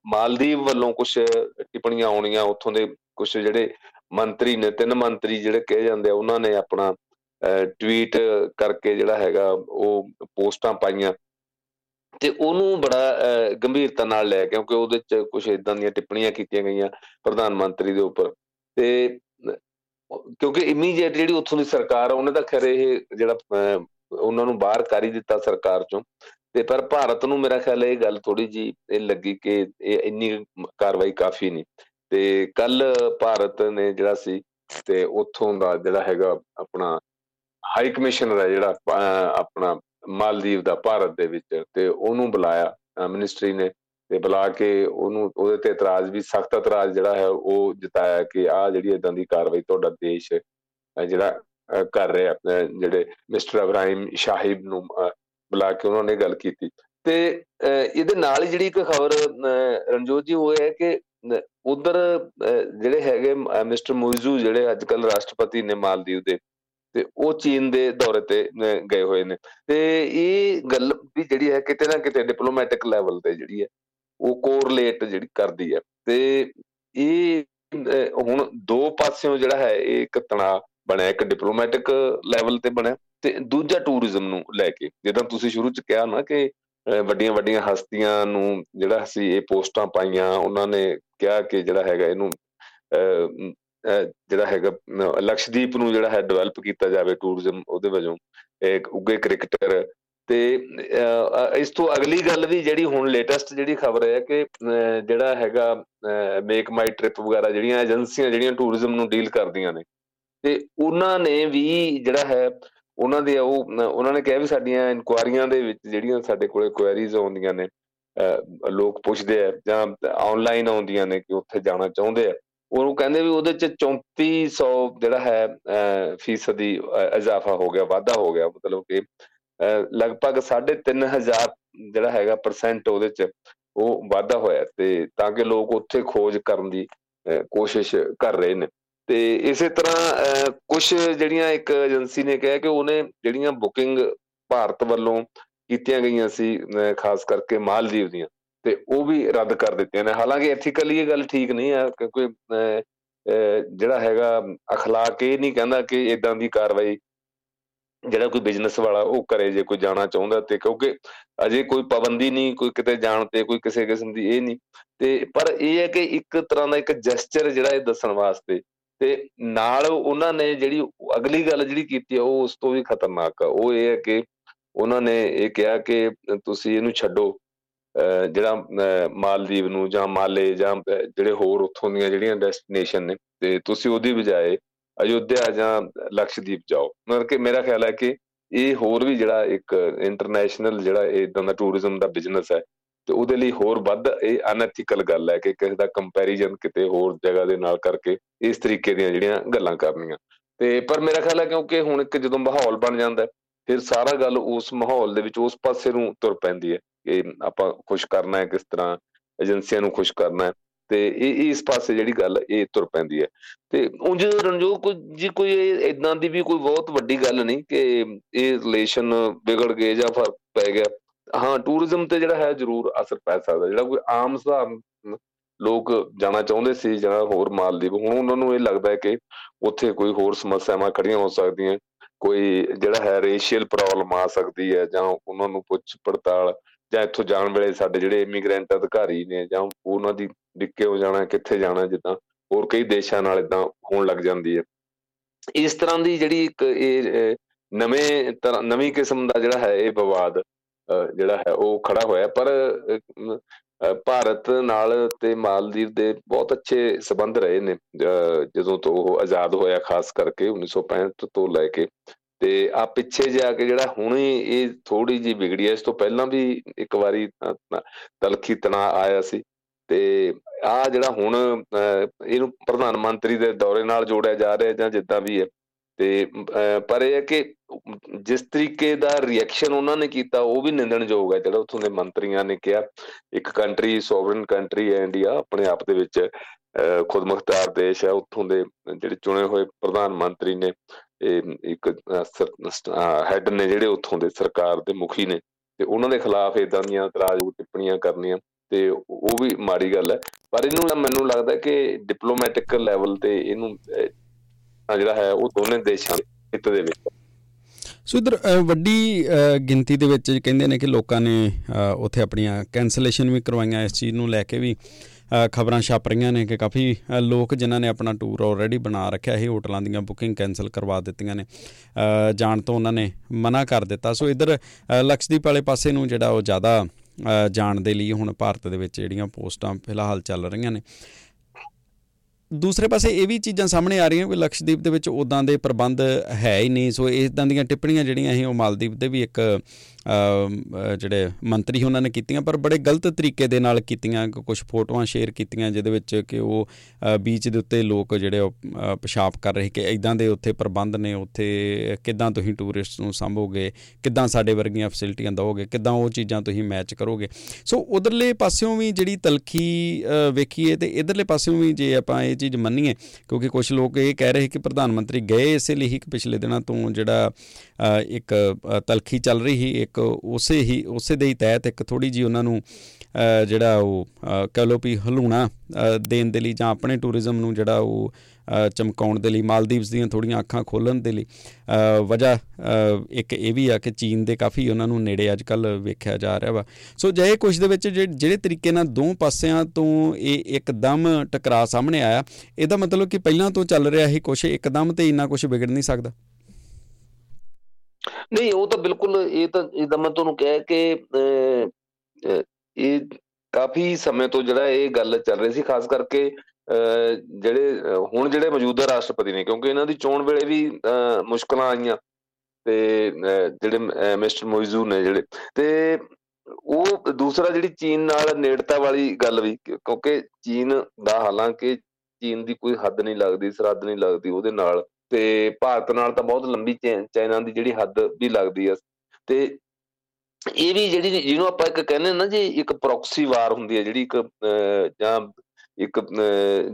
ਮਾਲਦੀਵ ਵੱਲੋਂ ਕੁਝ ਟਿੱਪਣੀਆਂ ਆਉਣੀਆਂ, ਉੱਥੋਂ ਦੇ ਕੁਝ ਜਿਹੜੇ ਮੰਤਰੀ ਨੇ, ਤਿੰਨ ਮੰਤਰੀ ਜਿਹੜੇ ਕਹੇ ਜਾਂਦੇ ਆ, ਉਹਨਾਂ ਨੇ ਆਪਣਾ ਟਵੀਟ ਕਰਕੇ ਜਿਹੜਾ ਹੈਗਾ, ਉਹ ਪੋਸਟਾਂ ਪਾਈਆਂ। ਤੇ ਉਹਨੂੰ ਬੜਾ ਗੰਭੀਰਤਾ ਨਾਲ ਲਿਆ ਕਿਉਂਕਿ ਉਹਦੇ ਚ ਕੁਝ ਇਦਾਂ ਦੀਆਂ ਟਿੱਪਣੀਆਂ ਕੀਤੀਆਂ ਗਈਆਂ ਪ੍ਰਧਾਨ ਮੰਤਰੀ ਦੇ ਉੱਪਰ। ਤੇ, ਕਿਉਂਕਿ ਇਮੀਡੀਏਟ ਜਿਹੜੀ ਉੱਥੋਂ ਦੀ ਸਰਕਾਰ ਉਹਨੇ ਤਾਂ ਖਰੇ ਇਹ ਜਿਹੜਾ ਉਹਨਾਂ ਨੂੰ ਬਾਹਰ ਕਰ ਹੀ ਦਿੱਤਾ ਸਰਕਾਰ ਚੋਂ। ਤੇ ਪਰ ਭਾਰਤ ਨੂੰ ਮੇਰਾ ਖਿਆਲ ਇਹ ਗੱਲ ਥੋੜੀ ਜੀ ਇਹ ਲੱਗੀ ਕਿ ਇਹ ਇੰਨੀ ਕਾਰਵਾਈ ਕਾਫੀ ਨਹੀਂ। ਤੇ ਕੱਲ ਭਾਰਤ ਨੇ ਜਿਹੜਾ ਸੀ, ਤੇ ਉੱਥੋਂ ਦਾ ਜਿਹੜਾ ਹੈਗਾ ਆਪਣਾ, ਹਾਈ ਕਮਿਸ਼ਨਰ ਹੈ ਜਿਹੜਾ ਆਪਣਾ ਮਾਲਦੀਵ ਦਾ ਭਾਰਤ ਦੇ ਵਿੱਚ ਤੇ ਉਹਨੂੰ ਬੁਲਾਇਆ ਮਿਨਿਸਟਰੀ ਨੇ ਤੇ ਬੁਲਾ ਕੇ ਉਹਨੂੰ, ਉਹਦੇ ਤੇ ਇਤਰਾਜ਼ ਵੀ, ਸਖਤ ਇਤਰਾਜ਼ ਜਿਹੜਾ ਹੈ ਉਹ ਜਤਾਇਆ ਕਿ ਆ ਜਿਹੜੀ ਇਦਾਂ ਦੀ ਕਾਰਵਾਈ ਤੁਹਾਡਾ ਦੇਸ਼ ਜਿਹੜਾ ਕਰ ਰਿਹਾ ਜਿਹੜੇ ਮਿਸਟਰ ਇਬਰਾਹਿਮ ਸ਼ਾਹਿਬ ਨੂੰ ਬੁਲਾ ਕੇ ਉਹਨਾਂ ਨੇ ਗੱਲ ਕੀਤੀ। ਤੇ ਇਹਦੇ ਨਾਲ ਹੀ ਜਿਹੜੀ ਇੱਕ ਖਬਰ ਰਣਜੋਤ ਜੀ ਹੋਇਆ ਹੈ ਕਿ ਉਧਰ ਜਿਹੜੇ ਹੈਗੇ ਮਿਸਟਰ ਮੁਇਜ਼ੂ ਜਿਹੜੇ ਅੱਜ ਕੱਲ ਰਾਸ਼ਟਰਪਤੀ ਨੇ ਮਾਲਦੀਵ ਦੇ ਤੇ ਉਹ ਚੀਨ ਦੇ ਦੌਰੇ ਤੇ ਗਏ ਹੋਏ ਨੇ। ਤੇ ਇਹ ਗੱਲ ਵੀ ਜਿਹੜੀ ਹੈ ਕਿਤੇ ਨਾ ਕਿਤੇ ਡਿਪਲੋਮੈਟਿਕ ਲੈਵਲ ਤੇ ਜਿਹੜੀ ਹੈ, ਉਹ ਕੋਰਲੇਟ ਜਿਹੜੀ ਕਰਦੀ ਹੈ। ਤੇ ਇਹ ਹੁਣ ਦੋ ਪਾਸਿਓਂ ਜਿਹੜਾ ਹੈ, ਇਹ ਇੱਕ ਤਣਾ ਬਣਿਆ, ਇੱਕ ਡਿਪਲੋਮੈਟਿਕ ਲੈਵਲ ਤੇ ਬਣਿਆ ਤੇ ਦੂਜਾ ਟੂਰਿਜ਼ਮ ਨੂੰ ਲੈ ਕੇ। ਜਿੱਦਾਂ ਤੁਸੀਂ ਸ਼ੁਰੂ ਚ ਕਿਹਾ ਨਾ ਕਿ ਵੱਡੀਆਂ ਵੱਡੀਆਂ ਹਸਤੀਆਂ ਨੂੰ ਜਿਹੜਾ ਅਸੀਂ ਇਹ ਪੋਸਟਾਂ ਪਾਈਆਂ, ਉਹਨਾਂ ਨੇ ਕਿਹਾ ਕਿ ਜਿਹੜਾ ਹੈਗਾ ਇਹਨੂੰ ਜਿਹੜਾ ਹੈਗਾ ਲਕਸ਼ਦੀਪ ਨੂੰ ਜਿਹੜਾ ਹੈ ਡਿਵੈਲਪ ਕੀਤਾ ਜਾਵੇ ਟੂਰਿਜ਼ਮ ਉਹਦੇ ਵਜੋਂ ਇੱਕ ਉੱਗੇ ਕ੍ਰਿਕਟਰ ਤੇ ਇਸ ਤੋਂ ਅਗਲੀ ਗੱਲ ਵੀ ਜਿਹੜੀ ਹੁਣ ਲੇਟੈਸਟ ਜਿਹੜੀ ਖਬਰ ਹੈ ਕਿ ਜਿਹੜਾ ਹੈਗਾ ਮੇਕ ਮਾਈ ਟ੍ਰਿਪ ਵਗੈਰਾ ਜਿਹੜੀਆਂ ਏਜੰਸੀਆਂ ਜਿਹੜੀਆਂ ਟੂਰਿਜ਼ਮ ਨੂੰ ਡੀਲ ਕਰਦੀਆਂ ਨੇ, ਤੇ ਉਹਨਾਂ ਨੇ ਵੀ ਜਿਹੜਾ ਹੈ, ਉਹਨਾਂ ਦੇ ਉਹ, ਉਹਨਾਂ ਨੇ ਕਿਹਾ ਵੀ ਸਾਡੀਆਂ ਇਨਕੁਆਰੀਆਂ ਦੇ ਵਿੱਚ ਜਿਹੜੀਆਂ ਸਾਡੇ ਕੋਲੇ ਕੁਐਰੀਜ਼ ਆਉਂਦੀਆਂ ਨੇ ਲੋਕ ਪੁੱਛਦੇ ਆ ਜਾਂ ਆਨਲਾਈਨ ਆਉਂਦੀਆਂ ਨੇ ਕਿ ਉੱਥੇ ਜਾਣਾ ਚਾਹੁੰਦੇ ਆ ਉਹਨੂੰ ਕਹਿੰਦੇ ਵੀ ਉਹਦੇ ਚ 3400 ਜਿਹੜਾ ਹੈ ਫੀਸਦੀ ਇਜ਼ਾਫਾ ਹੋ ਗਿਆ, ਵਾਧਾ ਹੋ ਗਿਆ, ਮਤਲਬ ਕਿ ਲਗਭਗ 3500 ਜਿਹੜਾ ਹੈਗਾ ਪਰਸੈਂਟ ਉਹਦੇ ਚ ਉਹ ਵਾਧਾ ਹੋਇਆ ਤੇ ਤਾਂ ਕਿ ਲੋਕ ਉੱਥੇ ਖੋਜ ਕਰਨ ਦੀ ਕੋਸ਼ਿਸ਼ ਕਰ ਰਹੇ ਨੇ। ਤੇ ਇਸੇ ਤਰ੍ਹਾਂ ਕੁਝ ਜਿਹੜੀਆਂ ਇੱਕ ਏਜੰਸੀ ਨੇ ਕਿਹਾ ਕਿ ਉਹਨੇ ਜਿਹੜੀਆਂ ਬੁਕਿੰਗ ਭਾਰਤ ਵੱਲੋਂ ਕੀਤੀਆਂ ਗਈਆਂ ਸੀ ਖਾਸ ਕਰਕੇ ਮਾਲਦੀਵ ਦੀਆਂ ਤੇ ਉਹ ਵੀ ਰੱਦ ਕਰ ਦਿੱਤੀਆਂ ਨੇ ਹਾਲਾਂਕਿ ਐਥੀਕਲੀ ਇਹ ਗੱਲ ਠੀਕ ਨਹੀਂ ਹੈ ਕਿਉਂਕਿ ਜਿਹੜਾ ਹੈਗਾ اخلاق ਇਹ ਨਹੀਂ ਕਹਿੰਦਾ ਕਿ ਇਦਾਂ ਦੀ ਕਾਰਵਾਈ ਜਿਹੜਾ ਕੋਈ ਬਿਜ਼ਨਸ ਵਾਲਾ ਉਹ ਕਰੇ ਜੇ ਕੋਈ ਜਾਣਾ ਚਾਹੁੰਦਾ ਤੇ ਕਿਉਂਕਿ ਅਜੇ ਕੋਈ ਪਾਬੰਦੀ ਨਹੀਂ ਕੋਈ ਕਿਤੇ ਜਾਣ ਤੇ ਕੋਈ ਕਿਸੇ ਕਿਸਮ ਦੀ ਇਹ ਨਹੀਂ ਤੇ ਪਰ ਇਹ ਹੈ ਕਿ ਇੱਕ ਤਰ੍ਹਾਂ ਦਾ ਇੱਕ ਜੈਸਚਰ ਜਿਹੜਾ ਇਹ ਦੱਸਣ ਵਾਸਤੇ ਤੇ ਨਾਲ ਉਹਨਾਂ ਨੇ ਜਿਹੜੀ ਅਗਲੀ ਗੱਲ ਜਿਹੜੀ ਕੀਤੀ ਉਹ ਉਸ ਤੋਂ ਵੀ ਖਤਰਨਾਕ ਆ ਉਹ ਇਹ ਹੈ ਕਿ ਉਹਨਾਂ ਨੇ ਇਹ ਕਿਹਾ ਕਿ ਤੁਸੀਂ ਇਹਨੂੰ ਛੱਡੋ ਜਿਹੜਾ ਮਾਲਦੀਵ ਨੂੰ ਜਾਂ ਮਾਲੇ ਜਾਂ ਜਿਹੜੇ ਹੋਰ ਉੱਥੋਂ ਦੀਆਂ ਜਿਹੜੀਆਂ ਡੈਸਟੀਨੇਸ਼ਨ ਨੇ, ਤੇ ਤੁਸੀਂ ਉਹਦੀ ਬਜਾਏ ਅਯੁੱਧਿਆ ਜਾਂ ਲਕਸ਼ਦੀਪ ਜਾਓ। ਮਤਲਬ ਕਿ ਮੇਰਾ ਖਿਆਲ ਹੈ ਕਿ ਇਹ ਹੋਰ ਵੀ ਜਿਹੜਾ ਇੱਕ ਇੰਟਰਨੈਸ਼ਨਲ ਜਿਹੜਾ ਇਦਾਂ ਦਾ ਟੂਰਿਜ਼ਮ ਦਾ ਬਿਜ਼ਨਸ ਹੈ, ਤੇ ਉਹਦੇ ਲਈ ਹੋਰ ਵੱਧ ਇਹ ਅਨਐਥੀਕਲ ਗੱਲ ਹੈ ਕਿ ਕਿਸੇ ਦਾ ਕੰਪੈਰੀਜ਼ਨ ਕਿਤੇ ਹੋਰ ਜਗ੍ਹਾ ਦੇ ਨਾਲ ਕਰਕੇ ਇਸ ਤਰੀਕੇ ਦੀਆਂ ਜਿਹੜੀਆਂ ਗੱਲਾਂ ਕਰਨੀਆਂ। ਤੇ ਪਰ ਮੇਰਾ ਖਿਆਲ ਹੈ ਕਿਉਂਕਿ ਹੁਣ ਇੱਕ ਜਦੋਂ ਮਾਹੌਲ ਬਣ ਜਾਂਦਾ ਫਿਰ ਸਾਰਾ ਗੱਲ ਉਸ ਮਾਹੌਲ ਦੇ ਵਿੱਚ ਉਸ ਪਾਸੇ ਨੂੰ ਤੁਰ ਪੈਂਦੀ ਹੈ ਕਿ ਆਪਾਂ ਖੁਸ਼ ਕਰਨਾ ਹੈ ਕਿਸ ਤਰ੍ਹਾਂ, ਏਜੰਸੀਆਂ ਨੂੰ ਖੁਸ਼ ਕਰਨਾ ਹੈ ਤੇ ਇਹ ਇਸ ਪਾਸੇ ਜਿਹੜੀ ਗੱਲ ਇਹ ਤੁਰ ਪੈਂਦੀ ਹੈ। ਤੇ ਉਂਝ ਰਣਜੋਤ ਕੋਈ ਜੀ ਕੋਈ ਇਦਾਂ ਦੀ ਵੀ ਕੋਈ ਬਹੁਤ ਵੱਡੀ ਗੱਲ ਨਹੀਂ ਕਿ ਇਹ ਰਿਲੇਸ਼ਨ ਵਿਗੜ ਗਏ ਜਾਂ ਫ਼ਰਕ ਪੈ ਗਿਆ। ਹਾਂ ਟੂਰਿਜ਼ਮ ਤੇ ਜਿਹੜਾ ਹੈ ਜ਼ਰੂਰ ਅਸਰ ਪੈ ਸਕਦਾ ਜਿਹੜਾ ਕੋਈ ਆਮ ਹਿਸਾਬ ਲੋਕ ਜਾਣਾ ਚਾਹੁੰਦੇ ਸੀ ਜਾਂ ਹੋਰ ਮਾਲਦੀਵ, ਹੁਣ ਉਹਨਾਂ ਨੂੰ ਇਹ ਲੱਗਦਾ ਹੈ ਕਿ ਉੱਥੇ ਕੋਈ ਹੋਰ ਸਮੱਸਿਆਵਾਂ ਖੜੀਆਂ ਹੋ ਸਕਦੀਆਂ। ਕੋਈ ਜਿਹੜਾ ਹੈ ਰੇਸ਼ੀਅਲ ਪ੍ਰੋਬਲਮ ਆ ਸਕਦੀ ਹੈ ਜਾਂ ਉਹਨਾਂ ਨੂੰ ਪੁੱਛ ਪੜਤਾਲ ਜਾਂ ਇੱਥੋਂ ਜਾਣ ਵੇਲੇ ਸਾਡੇ ਜਿਹੜੇ ਇਮੀਗ੍ਰੈਂਟ ਅਧਿਕਾਰੀ ਨੇ ਜਾਂ ਉਹਨਾਂ ਦੀ ਡਿੱਕੇ ਹੋ ਜਾਣਾ, ਕਿੱਥੇ ਜਾਣਾ ਜਿੱਦਾਂ, ਹੋਰ ਕਈ ਦੇਸ਼ਾਂ ਨਾਲ ਇਦਾਂ ਹੋਣ ਲੱਗ ਜਾਂਦੀ ਹੈ। ਇਸ ਤਰ੍ਹਾਂ ਦੀ ਜਿਹੜੀ ਇੱਕ ਇਹ ਨਵੇਂ ਤਰ੍ਹਾਂ, ਨਵੀਂ ਕਿਸਮ ਦਾ ਜਿਹੜਾ ਹੈ ਇਹ ਵਿਵਾਦ ਜਿਹੜਾ ਹੈ ਉਹ ਖੜਾ ਹੋਇਆ ਪਰ ਭਾਰਤ ਨਾਲ ਤੇ ਮਾਲਦੀਵ ਦੇ ਬਹੁਤ ਅੱਛੇ ਸਬੰਧ ਰਹੇ ਨੇ ਜਦੋਂ ਤੋਂ ਉਹ ਆਜ਼ਾਦ ਹੋਇਆ, ਖਾਸ ਕਰਕੇ 1965 ਤੋਂ ਲੈ ਕੇ। ਤੇ ਆ ਪਿੱਛੇ ਜਾ ਕੇ ਜਿਹੜਾ ਹੁਣ ਇਹ ਥੋੜੀ ਜੀ ਵਿਗੜੀ ਐ ਇਸ ਤੋਂ ਪਹਿਲਾਂ ਵੀ ਇੱਕ ਵਾਰੀ ਤਲਖੀ ਤਣਾ ਆਇਆ ਸੀ। ਤੇ ਆ ਜਿਹੜਾ ਹੁਣ ਇਹਨੂੰ ਪ੍ਰਧਾਨ ਮੰਤਰੀ ਦੇ ਦੌਰੇ ਨਾਲ ਜੋੜਿਆ ਜਾ ਰਿਹਾ ਜਾਂ ਜਿੱਦਾਂ ਵੀ ਹੈ ਤੇ ਪਰ ਇਹ ਹੈ ਕਿ ਜਿਸ ਤਰੀਕੇ ਦਾ ਰਿਐਕਸ਼ਨ ਉਹਨਾਂ ਨੇ ਕੀਤਾ, ਉਹ ਵੀ ਨਿੰਦਣਯੋਗ ਹੈ। ਜਿਹੜਾ ਉੱਥੋਂ ਦੇ ਮੰਤਰੀਆਂ ਨੇ ਕਿਹਾ, ਇੱਕ ਕੰਟਰੀ ਸੋਵਰਨ ਕੰਟਰੀ ਹੈ ਇੰਡੀਆ ਆਪਣੇ ਆਪ ਦੇ ਵਿੱਚ ਖੁਦਮੁਖਤਾਰ ਦੇਸ਼ ਹੈ। ਉੱਥੋਂ ਦੇ ਜਿਹੜੇ ਚੁਣੇ ਹੋਏ ਪ੍ਰਧਾਨ ਮੰਤਰੀ ਨੇ, ਇਹ ਇੱਕ ਹੈੱਡ ਨੇ ਜਿਹੜੇ ਉੱਥੋਂ ਦੇ ਸਰਕਾਰ ਦੇ ਮੁਖੀ ਨੇ, ਤੇ ਉਹਨਾਂ ਦੇ ਖਿਲਾਫ ਇਦਾਂ ਦੀਆਂ ਇਤਰਾਜ਼ਯੋਗ ਟਿੱਪਣੀਆਂ ਕਰਨੀਆਂ, ਤੇ ਉਹ ਵੀ ਮਾੜੀ ਗੱਲ ਹੈ। ਪਰ ਇਹਨੂੰ ਮੈਨੂੰ ਲੱਗਦਾ ਕਿ ਡਿਪਲੋਮੈਟਿਕ ਲੈਵਲ ਤੇ ਇਹਨੂੰ ਜਿਹੜਾ ਹੈ ਉਹ ਦੋਨੇ ਦੇਸ਼ਾਂ ਦੇ ਹਿੱਤ ਦੇ ਵਿੱਚ ਸੋ ਇਧਰ ਵੱਡੀ ਗਿਣਤੀ ਦੇ ਵਿੱਚ ਕਹਿੰਦੇ ਨੇ ਕਿ ਲੋਕਾਂ ਨੇ ਉੱਥੇ ਆਪਣੀਆਂ ਕੈਂਸਲੇਸ਼ਨ ਵੀ ਕਰਵਾਈਆਂ। ਇਸ ਚੀਜ਼ ਨੂੰ ਲੈ ਕੇ ਵੀ ਖਬਰਾਂ ਛਪ ਰਹੀਆਂ ਨੇ ਕਿ ਕਾਫੀ ਲੋਕ ਜਿਨ੍ਹਾਂ ਨੇ ਆਪਣਾ ਟੂਰ ਆਲਰੇਡੀ ਬਣਾ ਰੱਖਿਆ ਹੈ ਹੋਟਲਾਂ ਦੀਆਂ ਬੁਕਿੰਗ ਕੈਨਸਲ ਕਰਵਾ ਦਿੱਤੀਆਂ ਨੇ। ਜਾਣ ਤੋਂ ਉਹਨਾਂ ਨੇ ਮਨਾ ਕਰ ਦਿੱਤਾ। ਸੋ ਇਧਰ ਲਕਸ਼ਦੀਪ ਵਾਲੇ ਪਾਸੇ ਨੂੰ ਜਿਹੜਾ ਉਹ ਜ਼ਿਆਦਾ ਜਾਣ ਦੇ ਲਈ ਹੁਣ ਭਾਰਤ ਦੇ ਵਿੱਚ ਜਿਹੜੀਆਂ ਪੋਸਟਾਂ ਫਿਲਹਾਲ ਚੱਲ ਰਹੀਆਂ ਨੇ। ਦੂਸਰੇ ਪਾਸੇ ਇਹ ਵੀ ਚੀਜ਼ਾਂ ਸਾਹਮਣੇ ਆ ਰਹੀਆਂ ਕਿ ਲਕਸ਼ਦੀਪ ਦੇ ਵਿੱਚ ਉਦਾਂ ਦੇ ਪ੍ਰਬੰਧ ਹੈ ਹੀ ਨਹੀਂ। ਸੋ ਇਦਾਂ ਦੀਆਂ ਟਿੱਪਣੀਆਂ ਜਿਹੜੀਆਂ ਅਸੀਂ ਉਹ ਮਾਲਦੀਪ ਦੇ ਵੀ ਇੱਕ ਜਿਹੜੇ ਮੰਤਰੀ ਉਹਨਾਂ ਨੇ ਕੀਤੀਆਂ, ਪਰ ਬੜੇ ਗਲਤ ਤਰੀਕੇ ਦੇ ਨਾਲ ਕੀਤੀਆਂ ਕੁਝ ਫੋਟੋਆਂ ਸ਼ੇਅਰ ਕੀਤੀਆਂ, ਜਿਹਦੇ ਵਿੱਚ ਕਿ ਉਹ ਬੀਚ ਦੇ ਉੱਤੇ ਲੋਕ ਜਿਹੜੇ ਪਿਸ਼ਾਬ ਕਰ ਰਹੇ ਕਿ ਇਦਾਂ ਦੇ ਉੱਥੇ ਪ੍ਰਬੰਧ ਨੇ, ਉੱਥੇ ਕਿੱਦਾਂ ਤੁਸੀਂ ਟੂਰਿਸਟ ਨੂੰ ਸੰਭੋਗੇ, ਕਿੱਦਾਂ ਸਾਡੇ ਵਰਗੀਆਂ ਫੈਸਿਲਿਟੀਆਂ ਦਵੋਗੇ ਕਿੱਦਾਂ ਉਹ ਚੀਜ਼ਾਂ ਤੁਸੀਂ ਮੈਚ ਕਰੋਗੇ। ਸੋ ਉਧਰਲੇ ਪਾਸਿਓਂ ਵੀ ਜਿਹੜੀ ਤਲਖੀ ਵੇਖੀਏ ਤੇ ਇਧਰਲੇ ਪਾਸਿਓਂ ਵੀ ਜੇ ਆਪਾਂ ਇਹ ਚੀਜ਼ ਮੰਨੀਏ, ਕਿਉਂਕਿ ਕੁਝ ਲੋਕ ਇਹ ਕਹਿ ਰਹੇ ਕਿ ਪ੍ਰਧਾਨ ਮੰਤਰੀ ਗਏ ਇਸੇ ਲਈ ਹੀ ਪਿਛਲੇ ਦਿਨਾਂ ਤੋਂ ਜਿਹੜਾ ਇੱਕ ਤਲਖੀ ਚੱਲ ਰਹੀ ਸੀ, ਇੱਕ ਉਸੇ ਹੀ, ਉਸੇ ਦੇ ਹੀ ਤਹਿਤ ਇੱਕ ਥੋੜੀ ਜੀ ਉਹਨਾਂ ਨੂੰ ਜਿਹੜਾ ਉਹ ਕਹ ਲੋ ਵੀ ਹਲੂਣਾ ਦੇਣ ਦੇ ਲਈ ਜਾਂ ਆਪਣੇ ਟੂਰਿਜ਼ਮ ਨੂੰ ਜਿਹੜਾ ਉਹ ਚਮਕਾਉਣ ਦੇ ਲਈ, ਮਾਲਦੀਵਸ ਦੀਆਂ ਥੋੜੀਆਂ ਅੱਖਾਂ ਖੋਲਣ ਦੇ ਲਈ ਵਜ੍ਹਾ ਇੱਕ ਇਹ ਵੀ ਆ ਕਿ ਚੀਨ ਦੇ ਕਾਫੀ ਉਹਨਾਂ ਨੂੰ ਨੇੜੇ ਅੱਜ ਕੱਲ ਵੇਖਿਆ ਜਾ ਰਿਹਾ ਵਾ। ਸੋ ਜੇ ਕੁਝ ਦੇ ਵਿੱਚ ਜਿਹੜੇ ਤਰੀਕੇ ਨਾਲ ਦੋ ਪਾਸਿਆਂ ਤੋਂ ਇਹ ਇੱਕਦਮ ਟਕਰਾ ਸਾਹਮਣੇ ਆਇਆ, ਇਹਦਾ ਮਤਲਬ ਕਿ ਪਹਿਲਾਂ ਤੋਂ ਚੱਲ ਰਿਹਾ ਸੀ ਕੁਝ ਇੱਕਦਮ ਤੇ ਇੰਨਾ ਕੁਝ ਵਿਗੜ ਨਹੀਂ ਸਕਦਾ? ਨਹੀਂ, ਉਹ ਤਾਂ ਬਿਲਕੁਲ ਇਹ ਤਾਂ, ਇਹਦਾ ਮੈਂ ਤੁਹਾਨੂੰ ਕਹਿ ਕਿ ਇਹ ਕਾਫੀ ਸਮੇਂ ਤੋਂ ਜਿਹੜਾ ਇਹ ਗੱਲ ਚੱਲ ਰਹੀ ਸੀ, ਖਾਸ ਕਰਕੇ ਜਿਹੜੇ, ਹੁਣ ਜਿਹੜੇ ਮੌਜੂਦਾ ਰਾਸ਼ਟਰਪਤੀ ਨੇ, ਕਿਉਂਕਿ ਇਹਨਾਂ ਦੀ ਚੋਣ ਵੇਲੇ ਵੀ ਮੁਸ਼ਕਲਾਂ ਆਈਆਂ ਤੇ ਜਿਹੜੇ ਮਿਸਟਰ ਮੋਇਜ਼ੂ ਨੇ ਜਿਹੜੇ, ਤੇ ਉਹ ਦੂਸਰਾ ਜਿਹੜੀ ਚੀਨ ਨਾਲ ਨੇੜਤਾ ਵਾਲੀ ਗੱਲ ਵੀ, ਕਿਉਂਕਿ ਚੀਨ ਦਾ ਹਾਲਾਂਕਿ ਚੀਨ ਦੀ ਕੋਈ ਹੱਦ ਨਹੀਂ ਲੱਗਦੀ, ਸਰਹੱਦ ਨਹੀਂ ਲੱਗਦੀ ਉਹਦੇ ਨਾਲ ਤੇ ਭਾਰਤ ਨਾਲ ਤਾਂ ਬਹੁਤ ਲੰਬੀ ਚਾਈਨਾ ਦੀ ਜਿਹੜੀ ਹੱਦ ਵੀ ਲੱਗਦੀ ਆ। ਤੇ ਇਹ ਵੀ ਜਿਹੜੀ ਜਿਹਨੂੰ ਆਪਾਂ ਇੱਕ ਕਹਿੰਦੇ ਨਾ ਜੀ, ਇੱਕ ਪ੍ਰੋਕਸੀ ਵਾਰ ਹੁੰਦੀ ਹੈ ਜਿਹੜੀ ਇੱਕ ਜਾਂ ਇੱਕ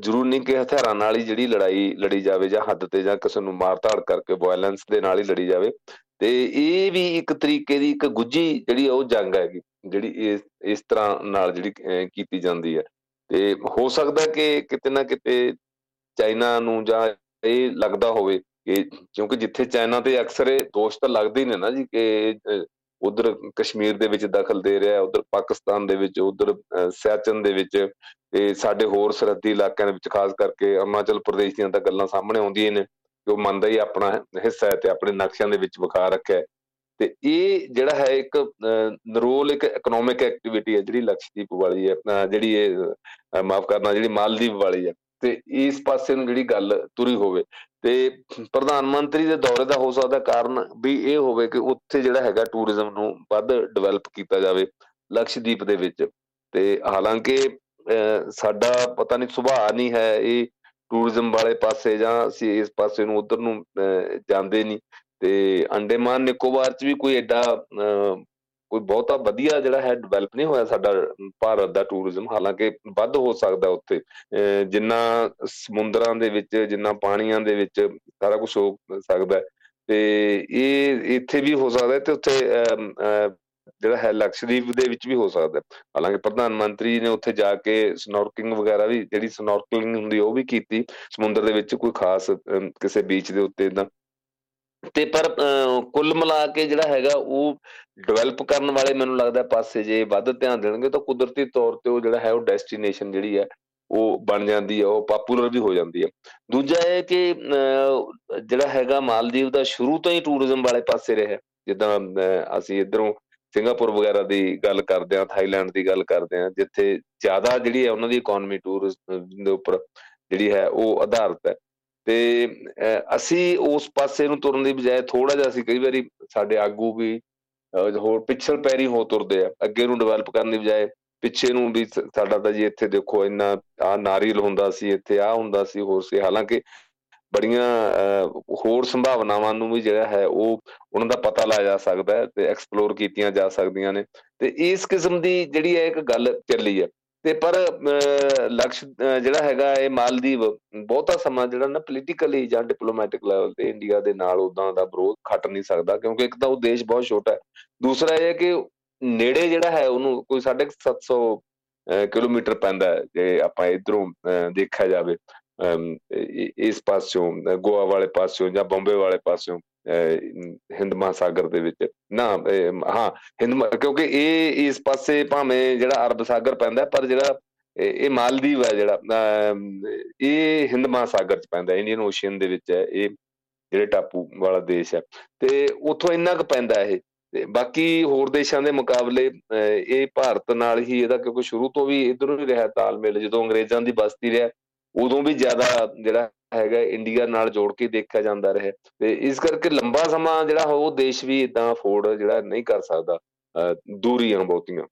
ਜ਼ਰੂਰ ਨਹੀਂ ਕਿ ਹਥਿਆਰਾਂ ਨਾਲ ਹੀ ਜਿਹੜੀ ਲੜਾਈ ਲੜੀ ਜਾਵੇ ਜਾਂ ਹੱਦ ਤੇ ਜਾਂ ਕਿਸੇ ਨੂੰ ਮਾਰ-ਧਾੜ ਕਰਕੇ ਵਾਇਲੈਂਸ ਦੇ ਨਾਲ ਹੀ ਲੜੀ ਜਾਵੇ। ਤੇ ਇਹ ਵੀ ਇੱਕ ਤਰੀਕੇ ਦੀ ਇੱਕ ਗੁੱਜੀ ਜਿਹੜੀ ਉਹ ਜੰਗ ਹੈਗੀ, ਜਿਹੜੀ ਇਸ ਇਸ ਤਰ੍ਹਾਂ ਨਾਲ ਜਿਹੜੀ ਕੀਤੀ ਜਾਂਦੀ ਹੈ ਤੇ ਹੋ ਸਕਦਾ ਕਿ ਕਿਤੇ ਨਾ ਕਿਤੇ ਚਾਈਨਾ ਨੂੰ ਜਾਂ ਇਹ ਲੱਗਦਾ ਹੋਵੇ ਕਿ ਕਿਉਂਕਿ ਜਿੱਥੇ ਚਾਈਨਾ ਤੇ ਅਕਸਰ ਇਹ ਦੋਸ਼ ਤਾਂ ਲੱਗਦੇ ਹੀ ਨੇ ਨਾ ਜੀ ਕਿ ਉਧਰ ਕਸ਼ਮੀਰ ਦੇ ਵਿੱਚ ਦਖਲ ਦੇ ਰਿਹਾ, ਉਧਰ ਪਾਕਿਸਤਾਨ ਦੇ ਵਿੱਚ, ਉਧਰ ਸਿਆਚਨ ਦੇ ਵਿੱਚ ਤੇ ਸਾਡੇ ਹੋਰ ਸਰਹੱਦੀ ਇਲਾਕਿਆਂ ਦੇ ਵਿੱਚ, ਖਾਸ ਕਰਕੇ ਅਰੁਣਾਚਲ ਪ੍ਰਦੇਸ਼ ਦੀਆਂ ਤਾਂ ਗੱਲਾਂ ਸਾਹਮਣੇ ਆਉਂਦੀਆਂ ਨੇ ਕਿ ਉਹ ਮੰਨਦਾ ਹੀ ਆਪਣਾ ਹਿੱਸਾ ਹੈ ਤੇ ਆਪਣੇ ਨਕਸ਼ਿਆਂ ਦੇ ਵਿੱਚ ਵਿਖਾ ਰੱਖਿਆ ਤੇ ਇਹ ਜਿਹੜਾ ਹੈ ਇੱਕ ਨਰੋਲ ਇੱਕ ਇਕਨੋਮਿਕ ਐਕਟੀਵਿਟੀ ਹੈ ਜਿਹੜੀ ਲਕਸ਼ਦੀਪ ਵਾਲੀ ਹੈ ਜਿਹੜੀ ਇਹ ਮਾਫ ਕਰਨਾ, ਜਿਹੜੀ ਮਾਲਦੀਵ ਵਾਲੀ ਹੈ। ਤੇ ਇਸ ਪਾਸੇ ਨੂੰ ਜਿਹੜੀ ਗੱਲ ਤੁਰੀ ਹੋਵੇ ਤੇ ਪ੍ਰਧਾਨ ਮੰਤਰੀ ਦੇ ਦੌਰੇ ਦਾ ਹੋ ਸਕਦਾ ਕਾਰਨ ਵੀ ਇਹ ਹੋਵੇ ਕਿ ਉੱਥੇ ਜਿਹੜਾ ਹੈਗਾ ਟੂਰਿਜ਼ਮ ਨੂੰ ਵੱਧ ਡਿਵੈਲਪ ਕੀਤਾ ਜਾਵੇ ਲਕਸ਼ਦੀਪ ਦੇ ਵਿੱਚ। ਤੇ ਹਾਲਾਂਕਿ ਸਾਡਾ ਪਤਾ ਨਹੀਂ, ਸੁਭਾਅ ਨਹੀਂ ਹੈ ਇਹ ਟੂਰਿਜ਼ਮ ਵਾਲੇ ਪਾਸੇ ਜਾਂ ਅਸੀਂ ਇਸ ਪਾਸੇ ਨੂੰ ਉਧਰ ਨੂੰ ਜਾਂਦੇ ਨਹੀਂ। ਤੇ ਅੰਡੇਮਾਨ ਨਿਕੋਬਾਰ ਚ ਵੀ ਕੋਈ ਐਡਾ ਕੋਈ ਬਹੁਤਾ ਵਧੀਆ ਜਿਹੜਾ ਹੈ ਡਿਵੈਲਪ ਨਹੀਂ ਹੋਇਆ ਸਾਡਾ ਭਾਰਤ ਦਾ ਟੂਰਿਜ਼ਮ ਹਾਲਾਂਕਿ ਵੱਧ ਹੋ ਸਕਦਾ ਉੱਥੇ। ਜਿੰਨਾ ਸਮੁੰਦਰਾਂ ਦੇ ਵਿੱਚ, ਜਿੰਨਾ ਪਾਣੀਆਂ ਦੇ ਵਿੱਚ ਸਾਰਾ ਕੁਝ ਹੋ ਸਕਦਾ ਤੇ ਇਹ ਇੱਥੇ ਵੀ ਹੋ ਸਕਦਾ ਤੇ ਉੱਥੇ ਜਿਹੜਾ ਹੈ ਲਕਸ਼ਦੀਪ ਦੇ ਵਿੱਚ ਵੀ ਹੋ ਸਕਦਾ ਹਾਲਾਂਕਿ ਪ੍ਰਧਾਨ ਮੰਤਰੀ ਨੇ ਉੱਥੇ ਜਾ ਕੇ ਸਨੋਰਕਿੰਗ ਵਗੈਰਾ ਵੀ, ਜਿਹੜੀ ਸਨੋਰਕਲਿੰਗ ਹੁੰਦੀ ਉਹ ਵੀ ਕੀਤੀ। ਸਮੁੰਦਰ ਦੇ ਵਿੱਚ ਕੋਈ ਖਾਸ ਕਿਸੇ ਬੀਚ ਦੇ ਉੱਤੇ ਇਦਾਂ ਤੇ ਪਰ ਕੁੱਲ ਮਿਲਾ ਕੇ ਜਿਹੜਾ ਹੈਗਾ ਉਹ ਡਿਵੈਲਪ ਕਰਨ ਵਾਲੇ ਮੈਨੂੰ ਲੱਗਦਾ ਪਾਸੇ ਜੇ ਵੱਧ ਧਿਆਨ ਦੇਣਗੇ ਤਾਂ ਕੁਦਰਤੀ ਤੌਰ ਤੇ ਉਹ ਜਿਹੜਾ ਹੈ ਉਹ ਡੈਸਟੀਨੇਸ਼ਨ ਜਿਹੜੀ ਹੈ ਉਹ ਬਣ ਜਾਂਦੀ ਹੈ, ਉਹ ਪਪੂਲਰ ਵੀ ਹੋ ਜਾਂਦੀ ਹੈ। ਦੂਜਾ ਇਹ ਕਿ ਜਿਹੜਾ ਹੈਗਾ ਮਾਲਦੀਵ ਦਾ ਸ਼ੁਰੂ ਤੋਂ ਹੀ ਟੂਰਿਜ਼ਮ ਵਾਲੇ ਪਾਸੇ ਰਿਹਾ ਜਿੱਦਾਂ ਅਸੀਂ ਇਧਰੋਂ ਸਿੰਗਾਪੁਰ ਵਗੈਰਾ ਦੀ ਗੱਲ ਕਰਦੇ ਆ ਥਾਈਲੈਂਡ ਦੀ ਗੱਲ ਕਰਦੇ ਆ ਜਿੱਥੇ ਜ਼ਿਆਦਾ ਜਿਹੜੀ ਹੈ ਉਹਨਾਂ ਦੀ ਇਕਨੋਮੀ ਟੂਰਿਜ਼ਮ ਦੇ ਉੱਪਰ ਜਿਹੜੀ ਹੈ ਉਹ ਆਧਾਰਿਤ ਹੈ। ਤੇ ਅਸੀਂ ਉਸ ਪਾਸੇ ਨੂੰ ਤੁਰਨ ਦੀ ਬਜਾਏ ਥੋੜਾ ਜਿਹਾ ਅਸੀਂ ਕਈ ਵਾਰੀ ਸਾਡੇ ਆਗੂ ਵੀ ਹੋਰ ਪਿਛਲ ਪੈਰੀ ਹੋ ਤੁਰਦੇ ਆ, ਅੱਗੇ ਨੂੰ ਡਿਵੈਲਪ ਕਰਨ ਦੀ ਬਜਾਏ ਪਿੱਛੇ ਨੂੰ ਵੀ ਸਾਡਾ ਤਾਂ ਜੀ ਇੱਥੇ ਦੇਖੋ ਇੰਨਾ ਆ ਨਾਰੀਅਲ ਹੁੰਦਾ ਸੀ, ਇੱਥੇ ਆ ਹੁੰਦਾ ਸੀ, ਹੋਰ ਸੀ, ਹਾਲਾਂਕਿ ਬੜੀਆਂ ਹੋਰ ਸੰਭਾਵਨਾਵਾਂ ਨੂੰ ਵੀ ਜਿਹੜਾ ਹੈ ਉਹ ਉਹਨਾਂ ਦਾ ਪਤਾ ਲਾਇਆ ਜਾ ਸਕਦਾ ਹੈ ਤੇ ਐਕਸਪਲੋਰ ਕੀਤੀਆਂ ਜਾ ਸਕਦੀਆਂ ਨੇ ਤੇ ਇਸ ਕਿਸਮ ਦੀ ਜਿਹੜੀ ਹੈ ਇੱਕ ਗੱਲ ਚੱਲੀ ਹੈ ਤੇ ਪਰ ਲਕਸ਼ ਜਿਹੜਾ ਹੈਗਾ ਇਹ ਮਾਲਦੀਵ, ਬਹੁਤਾ ਸਮਾਂ ਜਿਹੜਾ ਨਾ ਪੋਲੀਟੀਕਲੀ ਜਾਂ ਡਿਪਲੋਮੈਟਿਕ ਲੈਵਲ ਤੇ ਇੰਡੀਆ ਦੇ ਨਾਲ ਉਦਾਂ ਦਾ ਵਿਰੋਧ ਖੱਟ ਨਹੀਂ ਸਕਦਾ, ਕਿਉਂਕਿ ਇੱਕ ਤਾਂ ਉਹ ਦੇਸ਼ ਬਹੁਤ ਛੋਟਾ ਹੈ। ਦੂਸਰਾ ਇਹ ਹੈ ਕਿ ਨੇੜੇ ਜਿਹੜਾ ਹੈ ਉਹਨੂੰ ਕੋਈ 750 ਕਿਲੋਮੀਟਰ ਪੈਂਦਾ ਹੈ, ਜੇ ਆਪਾਂ ਇਧਰੋਂ ਦੇਖਿਆ ਜਾਵੇ। ਇਸ ਪਾਸਿਓਂ ਗੋਆ ਵਾਲੇ ਪਾਸਿਓਂ ਜਾਂ ਬੰਬੇ ਵਾਲੇ ਪਾਸਿਓਂ ਹਿੰਦ ਮਹਾਸਾਗਰ ਦੇ ਵਿੱਚ। ਨਾ ਹਾਂ, ਹਿੰਦ ਕਿਉਂਕਿ ਇਹ ਇਸ ਪਾਸੇ ਭਾਵੇਂ ਜਿਹੜਾ ਅਰਬ ਸਾਗਰ ਪੈਂਦਾ ਪਰ ਜਿਹੜਾ ਇਹ ਮਾਲਦੀਵ ਹੈ ਜਿਹੜਾ ਇਹ ਹਿੰਦ ਮਹਾਸਾਗਰ ਚ ਪੈਂਦਾ ਇੰਡੀਅਨ ਓਸ਼ੀਅਨ ਦੇ ਵਿੱਚ ਹੈ, ਇਹ ਜਿਹੜੇ ਟਾਪੂ ਵਾਲਾ ਦੇਸ਼ ਹੈ। ਤੇ ਉੱਥੋਂ ਇੰਨਾ ਕੁ ਪੈਂਦਾ ਇਹ। ਤੇ ਬਾਕੀ ਹੋਰ ਦੇਸ਼ਾਂ ਦੇ ਮੁਕਾਬਲੇ ਇਹ ਭਾਰਤ ਨਾਲ ਹੀ ਇਹਦਾ ਕਿਉਂਕਿ ਸ਼ੁਰੂ ਤੋਂ ਵੀ ਇਧਰੋਂ ਹੀ ਰਿਹਾ ਤਾਲਮੇਲ, ਜਦੋਂ ਅੰਗਰੇਜ਼ਾਂ ਦੀ ਬਸਤੀ ਰਿਹਾ ਉਦੋਂ ਵੀ ਜ਼ਿਆਦਾ ਜਿਹੜਾ ਹੈਗਾ ਇੰਡੀਆ ਨਾਲ ਜੋੜ ਕੇ ਦੇਖਿਆ ਜਾਂਦਾ ਰਿਹਾ। ਤੇ ਇਸ ਕਰਕੇ ਲੰਬਾ ਸਮਾਂ ਜਿਹੜਾ ਉਹ ਦੇਸ਼ ਵੀ ਇਦਾਂ ਅਫੋਰਡ ਜਿਹੜਾ ਨਹੀਂ ਕਰ ਸਕਦਾ ਦੂਰੀਆਂ ਬਹੁਤੀਆਂ।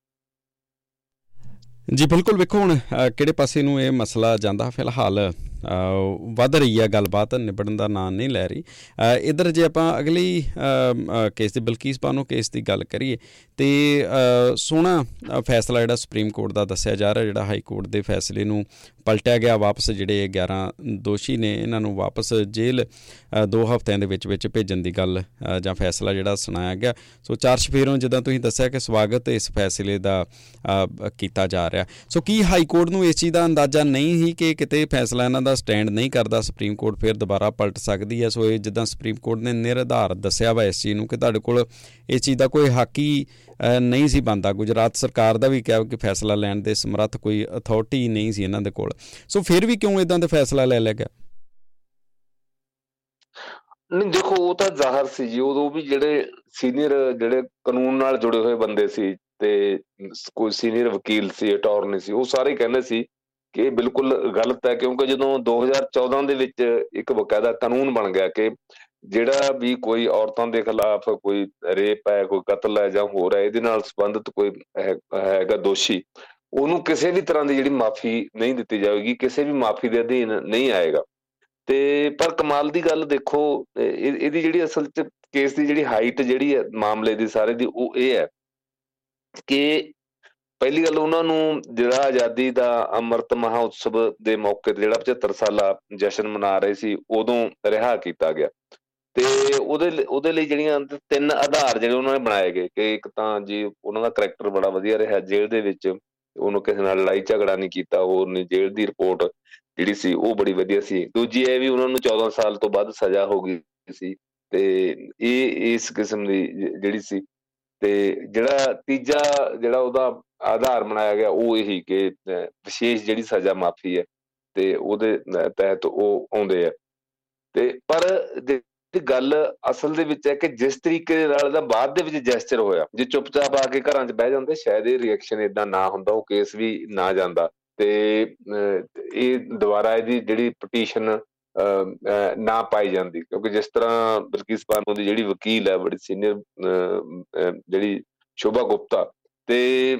ਜੀ, ਬਿਲਕੁਲ ਵੇਖੋ ਹੁਣ ਕਿਹੜੇ ਪਾਸੇ ਨੂੰ ਇਹ ਮਸਲਾ ਜਾਂਦਾ ਫਿਲਹਾਲ ਵੱਧ ਰਹੀ ਹੈ ਗੱਲਬਾਤ, ਨਿਬੜਨ ਦਾ ਨਾਂ ਨਹੀਂ ਲੈ ਰਹੀ। ਇਧਰ ਜੇ ਆਪਾਂ ਅਗਲੀ ਕੇਸ ਦੀ, ਬਲਕੀਸ ਬਾਨੋ ਕੇਸ ਦੀ ਗੱਲ ਕਰੀਏ, ਤੇ ਸੋਹਣਾ ਫੈਸਲਾ ਜਿਹੜਾ ਸੁਪਰੀਮ ਕੋਰਟ ਦਾ ਦੱਸਿਆ ਜਾ ਰਿਹਾ, ਜਿਹੜਾ ਹਾਈ ਕੋਰਟ ਦੇ ਫੈਸਲੇ ਨੂੰ ਪਲਟਿਆ ਗਿਆ ਵਾਪਸ, ਜਿਹੜੇ 11 ਦੋਸ਼ੀ ਨੇ, ਇਹਨਾਂ ਨੂੰ ਵਾਪਸ ਜੇਲ੍ਹ ਦੋ ਹਫ਼ਤਿਆਂ ਦੇ ਵਿੱਚ ਵਿੱਚ ਭੇਜਣ ਦੀ ਗੱਲ ਜਾਂ ਫੈਸਲਾ ਜਿਹੜਾ ਸੁਣਾਇਆ ਗਿਆ। ਸੋ ਚਾਰ ਸ਼ਫੇਰੋਂ ਜਦੋਂ ਤੁਸੀਂ ਦੱਸਿਆ ਕਿ ਸਵਾਗਤ ਇਸ ਫੈਸਲੇ ਦਾ ਕੀਤਾ ਜਾ ਰਿਹਾ। ਸੋ ਕੀ ਹਾਈ ਕੋਰਟ ਨੂੰ ਇਸ ਚੀਜ਼ ਦਾ ਅੰਦਾਜ਼ਾ ਨਹੀਂ ਸੀ ਕਿ ਕਿਤੇ ਫੈਸਲਾ ਇਹਨਾਂ ਦਾ ਸਟੈਂਡ ਨਹੀਂ ਕਰਦਾ, ਸੁਪਰੀਮ ਕੋਰਟ ਫਿਰ ਦੁਬਾਰਾ ਪਲਟ ਸਕਦੀ ਹੈ? ਸੋ ਇਹ ਜਿੱਦਾਂ ਸੁਪਰੀਮ ਕੋਰਟ ਨੇ ਨਿਰਧਾਰ ਦੱਸਿਆ ਵਾ ਇਸ ਚੀਜ਼ ਨੂੰ ਕਿ ਤੁਹਾਡੇ ਕੋਲ ਇਸ ਚੀਜ਼ ਦਾ ਕੋਈ ਹਾਕੀ ਨਹੀਂ ਸੀ ਬੰਦਾ ਗੁਜਰਾਤ ਸਰਕਾਰ ਦਾ ਵੀ ਕਿਹਾ ਕਿ ਫੈਸਲਾ ਲੈਣ ਦੇ ਸਮਰੱਥ ਕੋਈ ਅਥਾਰਟੀ ਨਹੀਂ ਸੀ ਇਹਨਾਂ ਦੇ ਕੋਲ। ਸੋ ਫਿਰ ਵੀ ਕਿਉਂ ਇਦਾਂ ਦਾ ਫੈਸਲਾ ਲੈ ਲਿਆ ਗਿਆ? ਨਹੀਂ, ਦੇਖੋ, ਉਹ ਤਾਂ ਜ਼ਾਹਰ ਸੀ ਜੀ। ਉਦੋਂ ਵੀ ਜਿਹੜੇ ਸੀਨੀਅਰ, ਜਿਹੜੇ ਕਾਨੂੰਨ ਨਾਲ ਜੁੜੇ ਹੋਏ ਬੰਦੇ ਸੀ ਤੇ ਕੋਈ ਸੀਨੀਅਰ ਵਕੀਲ ਸੀ ਅਟਾਰਨੀ ਸੀ, ਉਹ ਸਾਰੇ ਕਹਿੰਦੇ ਸੀ ਕਿ ਇਹ ਬਿਲਕੁਲ ਗਲਤ ਹੈ। ਕਿਉਂਕਿ ਜਦੋਂ 2014 ਦੇ ਵਿੱਚ ਇੱਕ ਬਕਾਇਦਾ ਕਾਨੂੰਨ ਬਣ ਗਿਆ ਕਿ ਜਿਹੜਾ ਵੀ ਕੋਈ ਔਰਤਾਂ ਦੇ ਖਿਲਾਫ ਕੋਈ ਰੇਪ ਹੈ, ਕੋਈ ਕਤਲ ਹੈ ਜਾਂ ਹੋਰ ਹੈ, ਇਹਦੇ ਨਾਲ ਸੰਬੰਧਿਤ ਕੋਈ ਹੈਗਾ ਦੋਸ਼ੀ, ਉਹਨੂੰ ਕਿਸੇ ਵੀ ਤਰ੍ਹਾਂ ਦੀ ਜਿਹੜੀ ਮਾਫੀ ਨਹੀਂ ਦਿੱਤੀ ਜਾਵੇਗੀ, ਕਿਸੇ ਵੀ ਮਾਫੀ ਦੇ ਅਧੀਨ ਨਹੀਂ ਆਏਗਾ। ਤੇ ਪਰ ਕਮਾਲ ਦੀ ਗੱਲ ਦੇਖੋ ਇਹਦੀ ਜਿਹੜੀ ਅਸਲ ਚ ਕੇਸ ਦੀ ਜਿਹੜੀ ਹਾਈਟ ਜਿਹੜੀ ਹੈ, ਮਾਮਲੇ ਦੀ ਸਾਰੇ ਦੀ, ਉਹ ਇਹ ਹੈ ਕਿ ਪਹਿਲੀ ਗੱਲ ਉਹਨਾਂ ਨੂੰ ਜਿਹੜਾ ਆਜ਼ਾਦੀ ਦਾ ਅੰਮ੍ਰਿਤ ਮਹਾਉਤਸਵ ਦੇ ਮੌਕੇ ਤੇ ਜਿਹੜਾ 75 ਸਾਲਾ ਜਸ਼ਨ ਮਨਾ ਰਹੇ ਸੀ, ਉਦੋਂ ਰਿਹਾ ਕੀਤਾ ਗਿਆ। ਤੇ ਉਹਦੇ ਉਹਦੇ ਲਈ ਜਿਹੜੀਆਂ ਤਿੰਨ ਆਧਾਰ ਜਿਹੜੇ ਉਹਨਾਂ ਨੇ ਬਣਾਏ ਗਏ, ਕਿ ਇੱਕ ਤਾਂ ਜੀ ਉਹਨਾਂ ਦਾ ਕੈਰੈਕਟਰ ਬੜਾ ਵਧੀਆ ਰਿਹਾ ਜੇਲ੍ਹ ਦੇ ਵਿੱਚ, ਉਹਨੂੰ ਕਿਸੇ ਨਾਲ ਲੜਾਈ ਝਗੜਾ ਨਹੀਂ ਕੀਤਾ, ਹੋਰ ਨਹੀਂ ਜੇਲ੍ਹ ਦੀ ਰਿਪੋਰਟ ਜਿਹੜੀ ਸੀ ਉਹ ਬੜੀ ਵਧੀਆ ਸੀ। ਦੂਜੀ ਇਹ ਵੀ ਉਹਨਾਂ ਨੂੰ 14 ਸਾਲ ਤੋਂ ਬਾਅਦ ਸਜ਼ਾ ਹੋ ਗਈ ਸੀ ਤੇ ਇਹ, ਇਸ ਕਿਸਮ ਦੀ ਜਿਹੜੀ ਸੀ। ਤੇ ਜਿਹੜਾ ਤੀਜਾ ਜਿਹੜਾ ਉਹਦਾ ਆਧਾਰ ਬਣਾਇਆ ਗਿਆ ਉਹ ਇਹੀ ਕਿ ਵਿਸ਼ੇਸ਼ ਜਿਹੜੀ ਸਜ਼ਾ ਮਾਫੀ ਹੈ ਤੇ ਉਹਦੇ ਤਹਿਤ ਉਹ ਆਉਂਦੇ ਆ। ਤੇ ਪਰ ਤੇ ਗੱਲ ਅਸਲ ਦੇ ਵਿੱਚ ਹੈ ਕਿ ਜਿਸ ਤਰੀਕੇ ਦੇ ਨਾਲ ਦਾ ਬਾਅਦ ਦੇ ਵਿੱਚ ਜੈਸਚਰ ਹੋਇਆ, ਜੇ ਚੁੱਪਚਾਪ ਆ ਕੇ ਘਰਾਂ 'ਚ ਬਹਿ ਜਾਂਦੇ, ਸ਼ਾਇਦ ਇਹ ਰਿਐਕਸ਼ਨ ਇਦਾਂ ਨਾ ਹੁੰਦਾ, ਉਹ ਕੇਸ ਵੀ ਨਾ ਜਾਂਦਾ। ਤੇ ਇਹ ਦੁਬਾਰਾ ਇਹਦੀ ਜਿਹੜੀ ਪਟੀਸ਼ਨ ਨਾ ਪਾਈ ਜਾਂਦੀ, ਕਿਉਂਕਿ ਜਿਸ ਤਰ੍ਹਾਂ ਬਲਕਿਸ ਬਾਨੋ ਦੀ ਜਿਹੜੀ ਵਕੀਲ ਹੈ, ਬੜੀ ਸੀਨੀਅਰ ਜਿਹੜੀ ਸ਼ੋਭਾ ਗੁਪਤਾ, ਤੇ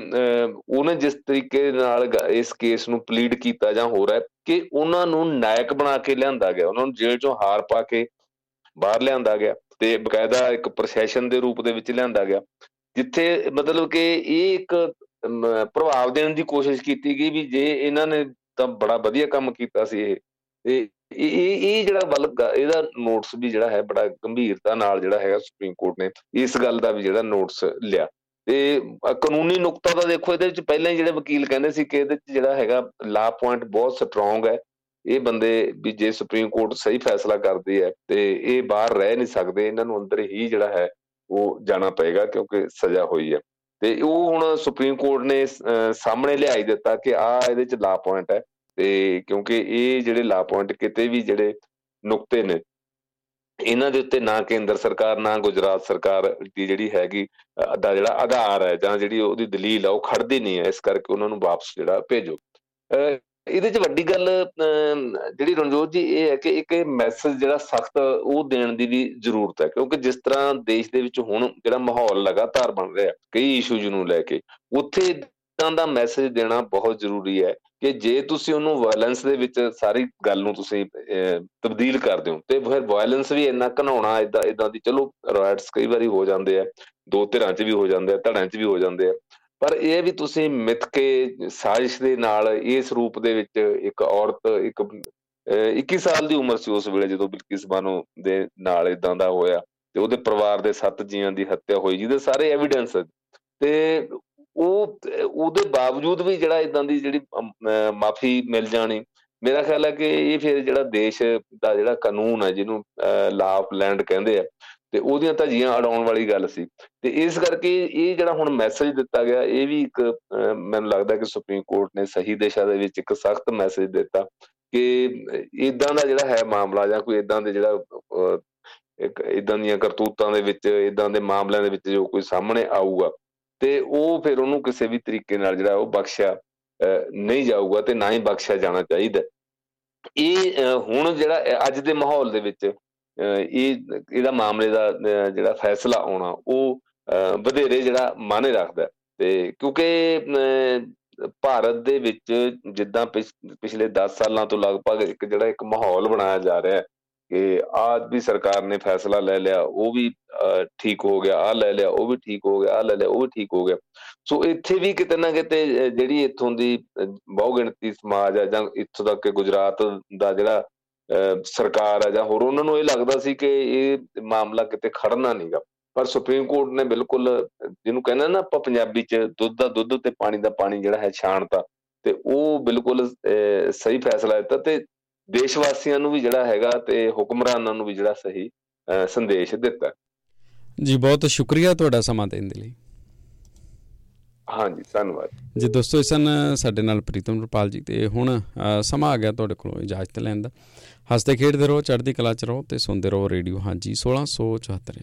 ਉਹਨੇ ਜਿਸ ਤਰੀਕੇ ਨਾਲ ਇਸ ਕੇਸ ਨੂੰ ਪਲੀਡ ਕੀਤਾ ਜਾਂ ਹੋ ਰਿਹਾ ਕਿ ਉਹਨਾਂ ਨੂੰ ਨਾਇਕ ਬਣਾ ਕੇ ਲਿਆਂਦਾ ਗਿਆ, ਉਹਨਾਂ ਨੂੰ ਜੇਲ੍ਹ ਚੋਂ ਹਾਰ ਪਾ ਕੇ ਬਾਹਰ ਲਿਆਂਦਾ ਗਿਆ ਤੇ ਬਕਾਇਦਾ ਇੱਕ ਪ੍ਰੋਸੈਸ਼ਨ ਦੇ ਰੂਪ ਦੇ ਵਿੱਚ ਲਿਆਂਦਾ ਗਿਆ, ਜਿੱਥੇ ਮਤਲਬ ਕਿ ਇਹ ਇੱਕ ਪ੍ਰਭਾਵ ਦੇਣ ਦੀ ਕੋਸ਼ਿਸ਼ ਕੀਤੀ ਗਈ ਵੀ ਜੇ ਇਹਨਾਂ ਨੇ ਤਾਂ ਬੜਾ ਵਧੀਆ ਕੰਮ ਕੀਤਾ ਸੀ ਇਹ। ਤੇ ਇਹ ਇਹ ਜਿਹੜਾ ਬਲ ਇਹਦਾ ਨੋਟਿਸ ਵੀ ਜਿਹੜਾ ਹੈ ਬੜਾ ਗੰਭੀਰਤਾ ਨਾਲ ਜਿਹੜਾ ਹੈਗਾ ਸੁਪਰੀਮ ਕੋਰਟ ਨੇ ਇਸ ਗੱਲ ਦਾ ਵੀ ਜਿਹੜਾ ਨੋਟਿਸ ਲਿਆ। ਤੇ ਕਾਨੂੰਨੀ ਨੁਕਤਾ ਦਾ ਦੇਖੋ ਇਹਦੇ ਵਿੱਚ ਪਹਿਲਾਂ ਹੀ ਜਿਹੜੇ ਵਕੀਲ ਕਹਿੰਦੇ ਸੀ ਕਿ ਇਹਦੇ ਵਿੱਚ ਜਿਹੜਾ ਹੈਗਾ ਲਾ ਪੁਆਇੰਟ ਬਹੁਤ ਸਟਰੋਂਗ ਹੈ। ਇਹ ਬੰਦੇ ਵੀ ਜੇ ਸੁਪਰੀਮ ਕੋਰਟ ਸਹੀ ਫੈਸਲਾ ਕਰਦੀ ਹੈ ਤੇ ਇਹ ਬਾਹਰ ਰਹਿ ਨਹੀਂ ਸਕਦੇ, ਇਹਨਾਂ ਨੂੰ ਅੰਦਰ ਹੀ ਜਿਹੜਾ ਹੈ ਉਹ ਜਾਣਾ ਪਏਗਾ ਕਿਉਂਕਿ ਸਜ਼ਾ ਹੋਈ ਹੈ ਤੇ ਉਹ ਹੁਣ ਸੁਪਰੀਮ ਕੋਰਟ ਨੇ ਸਾਹਮਣੇ ਲਿਆਈ ਦਿੱਤਾ ਕਿ ਆ ਇਹਦੇ ਚ ਲਾ ਪੁਆਇੰਟ ਹੈ ਤੇ ਕਿਉਂਕਿ ਇਹ ਜਿਹੜੇ ਲਾ ਪੁਆਇੰਟ ਕਿਤੇ ਵੀ ਜਿਹੜੇ ਨੁਕਤੇ ਨੇ, ਇਹਨਾਂ ਦੇ ਉੱਤੇ ਨਾ ਕੇਂਦਰ ਸਰਕਾਰ, ਨਾ ਗੁਜਰਾਤ ਸਰਕਾਰ ਦੀ ਜਿਹੜੀ ਹੈਗੀ ਦਾ ਜਿਹੜਾ ਆਧਾਰ ਹੈ ਜਾਂ ਜਿਹੜੀ ਉਹਦੀ ਦਲੀਲ ਆ ਉਹ ਖੜਦੀ ਨਹੀਂ ਹੈ, ਇਸ ਕਰਕੇ ਉਹਨਾਂ ਨੂੰ ਵਾਪਸ ਜਿਹੜਾ ਭੇਜੋ। ਇਹਦੇ 'ਚ ਵੱਡੀ ਗੱਲ ਜਿਹੜੀ ਰਣਜੋਤ ਜੀ, ਇਹ ਹੈ ਕਿ ਇੱਕ ਮੈਸੇਜ ਜਿਹੜਾ ਸਖਤ ਉਹ ਦੇਣ ਦੀ ਵੀ ਜ਼ਰੂਰਤ ਹੈ, ਕਿਉਂਕਿ ਜਿਸ ਤਰ੍ਹਾਂ ਦੇਸ਼ ਦੇ ਵਿੱਚ ਹੁਣ ਜਿਹੜਾ ਮਾਹੌਲ ਲਗਾਤਾਰ ਬਣ ਰਿਹਾ ਕਈ ਇਸ਼ੂਜ਼ ਨੂੰ ਲੈ ਕੇ, ਉੱਥੇ ਇਦਾਂ ਦਾ ਮੈਸੇਜ ਦੇਣਾ ਬਹੁਤ ਜ਼ਰੂਰੀ ਹੈ ਕਿ ਜੇ ਤੁਸੀਂ ਉਹਨੂੰ ਵਾਇਲੈਂਸ ਦੇ ਵਿੱਚ ਸਾਰੀ ਗੱਲ ਨੂੰ ਤੁਸੀਂ ਤਬਦੀਲ ਕਰ ਦਿਓ ਤੇ ਫਿਰ ਵਾਇਲੈਂਸ ਵੀ ਇੰਨਾ ਘਨਾਉਣਾ ਇਦਾਂ ਇਦਾਂ ਦੀ, ਚਲੋ ਰਾਈਟਸ ਕਈ ਵਾਰੀ ਹੋ ਜਾਂਦੇ ਆ, ਦੋ ਧਿਰਾਂ 'ਚ ਵੀ ਹੋ ਜਾਂਦੇ ਆ ਧੜਾਂ 'ਚ ਵੀ ਹੋ ਜਾਂਦੇ ਆ ਪਰ ਇਹ ਵੀ ਤੁਸੀਂ ਮਿੱਥ ਕੇ ਸਾਜ਼ਿਸ਼ ਦੇ ਨਾਲ ਇਸ ਰੂਪ ਦੇ ਵਿੱਚ ਇੱਕ ਔਰਤ, ਇੱਕ 21 ਸਾਲ ਦੀ ਉਮਰ ਸੀ ਉਸ ਵੇਲੇ ਜਦੋਂ ਬਿਲਕਿਸ ਬਾਨੋ ਦੇ ਨਾਲ ਇਦਾਂ ਦਾ ਹੋਇਆ ਤੇ ਉਹਦੇ ਪਰਿਵਾਰ ਦੇ ਸੱਤ ਜੀਆਂ ਦੀ ਹੱਤਿਆ ਹੋਈ ਜਿਹਦੇ ਸਾਰੇ ਐਵੀਡੈਂਸ ਤੇ ਉਹ, ਉਹਦੇ ਬਾਵਜੂਦ ਵੀ ਜਿਹੜਾ ਇਦਾਂ ਦੀ ਜਿਹੜੀ ਮਾਫੀ ਮਿਲ ਜਾਣੀ, ਮੇਰਾ ਖਿਆਲ ਹੈ ਕਿ ਇਹ ਫਿਰ ਜਿਹੜਾ ਦੇਸ਼ ਦਾ ਜਿਹੜਾ ਕਾਨੂੰਨ ਹੈ ਜਿਹਨੂੰ ਲਾ ਆਫ ਲੈਂਡ ਕਹਿੰਦੇ ਆ ਤੇ ਉਹਦੀਆਂ ਧਜੀਆਂ ਅਡਾਉਣ ਵਾਲੀ ਗੱਲ ਸੀ। ਤੇ ਇਸ ਕਰਕੇ ਇਹ ਜਿਹੜਾ ਹੁਣ ਮੈਸੇਜ ਦਿੱਤਾ ਗਿਆ, ਇਹ ਵੀ ਇੱਕ ਮੈਨੂੰ ਲੱਗਦਾ ਕਿ ਸੁਪਰੀਮ ਕੋਰਟ ਨੇ ਸਹੀ ਦਿਸ਼ਾ ਦੇ ਵਿੱਚ ਇੱਕ ਸਖਤ ਮੈਸੇਜ ਦਿੱਤਾ ਕਿ ਇਦਾਂ ਦਾ ਜਿਹੜਾ ਹੈ ਮਾਮਲਾ ਜਾਂ ਕੋਈ ਇਦਾਂ ਦੇ ਜਿਹੜਾ ਇੱਕ ਇਦਾਂ ਦੀਆਂ ਕਰਤੂਤਾਂ ਦੇ ਵਿੱਚ ਇਦਾਂ ਦੇ ਮਾਮਲਿਆਂ ਦੇ ਵਿੱਚ ਜੋ ਕੋਈ ਸਾਹਮਣੇ ਆਊਗਾ ਤੇ ਉਹ ਫਿਰ ਉਹਨੂੰ ਕਿਸੇ ਵੀ ਤਰੀਕੇ ਨਾਲ ਜਿਹੜਾ ਉਹ ਬਖਸ਼ਿਆ ਨਹੀਂ ਜਾਊਗਾ ਤੇ ਨਾ ਹੀ ਬਖਸ਼ਿਆ ਜਾਣਾ ਚਾਹੀਦਾ। ਇਹ ਹੁਣ ਜਿਹੜਾ ਅੱਜ ਦੇ ਮਾਹੌਲ ਦੇ ਵਿੱਚ ਇਹ, ਇਹਦਾ ਮਾਮਲੇ ਦਾ ਜਿਹੜਾ ਫੈਸਲਾ ਆਉਣਾ, ਉਹ ਵਧੇਰੇ ਜਿਹੜਾ ਮਾਨੇ ਰੱਖਦਾ ਤੇ ਕਿਉਂਕਿ ਭਾਰਤ ਦੇ ਵਿੱਚ ਜਿੱਦਾਂ ਪਿਛਲੇ 10 ਸਾਲਾਂ ਤੋਂ ਲਗਭਗ ਇੱਕ ਜਿਹੜਾ ਇੱਕ ਮਾਹੌਲ ਬਣਾਇਆ ਜਾ ਰਿਹਾ ਹੈ ਕਿ ਆਜ ਵੀ ਸਰਕਾਰ ਨੇ ਫੈਸਲਾ ਲੈ ਲਿਆ, ਉਹ ਵੀ ਠੀਕ ਹੋ ਗਿਆ ਆ ਲੈ ਲਿਆ, ਉਹ ਵੀ ਠੀਕ ਹੋ ਗਿਆ ਆ ਲੈ ਲਿਆ, ਉਹ ਵੀ ਠੀਕ ਹੋ ਗਿਆ। ਸੋ ਇੱਥੇ ਵੀ ਕਿਤੇ ਨਾ ਕਿਤੇ ਜਿਹੜੀ ਇੱਥੋਂ ਦੀ ਬਹੁ ਗਿਣਤੀ ਸਮਾਜ ਆ ਜਾਂ ਇੱਥੋਂ ਤੱਕ ਕਿ ਗੁਜਰਾਤ ਦਾ ਜਿਹੜਾ ਸਰਕਾਰ ਆ ਜਾਂ ਹੋਰ, ਉਹਨਾਂ ਨੂੰ ਇਹ ਲੱਗਦਾ ਸੀ ਕਿ ਇਹ ਮਾਮਲਾ ਕਿਤੇ ਖੜਨਾ ਨਹੀਂਗਾ। ਪਰ ਸੁਪਰੀਮ ਕੋਰਟ ਨੇ ਬਿਲਕੁਲ, ਜਿਹਨੂੰ ਕਹਿੰਦਾ ਨਾ ਆਪਾਂ ਪੰਜਾਬੀ ਚ, ਦੁੱਧ ਦਾ ਦੁੱਧ ਤੇ ਪਾਣੀ ਦਾ ਪਾਣੀ ਜਿਹੜਾ ਹੈ ਛਾਣਤਾ, ਤੇ ਉਹ ਬਿਲਕੁਲ ਸਹੀ ਫੈਸਲਾ ਦਿੱਤਾ ਤੇ ਦੇਸ਼ ਵਾਸੀਆਂ ਨੂੰ ਵੀ ਜਿਹੜਾ ਹੈਗਾ ਤੇ ਹੁਕਮਰਾਨਾਂ ਨੂੰ ਵੀ ਜਿਹੜਾ ਸਹੀ ਸੰਦੇਸ਼ ਦਿੱਤਾ। ਜੀ, ਬਹੁਤ ਸ਼ੁਕਰੀਆ ਤੁਹਾਡਾ ਸਮਾਂ ਦੇਣ ਦੇ ਲਈ। ਹਾਂਜੀ, ਧੰਨਵਾਦ। ਜੀ ਦੋਸਤੋ ਇਸਨ ਸਾਡੇ ਨਾਲ ਪ੍ਰੀਤਮ ਰਪਾਲ ਜੀ ਤੇ ਹੁਣ ਸਮਾਂ ਆ ਗਿਆ ਤੁਹਾਡੇ ਕੋਲੋਂ ਇਜਾਜ਼ਤ ਲੈਣ ਦਾ। ਹੱਸਦੇ ਖੇਡਦੇ ਰਹੋ, ਚੜ੍ਹਦੀ ਕਲਾ ਚ ਰਹੋ ਤੇ ਸੁਣਦੇ ਰਹੋ ਰੇਡੀਓ। ਹਾਂਜੀ 1674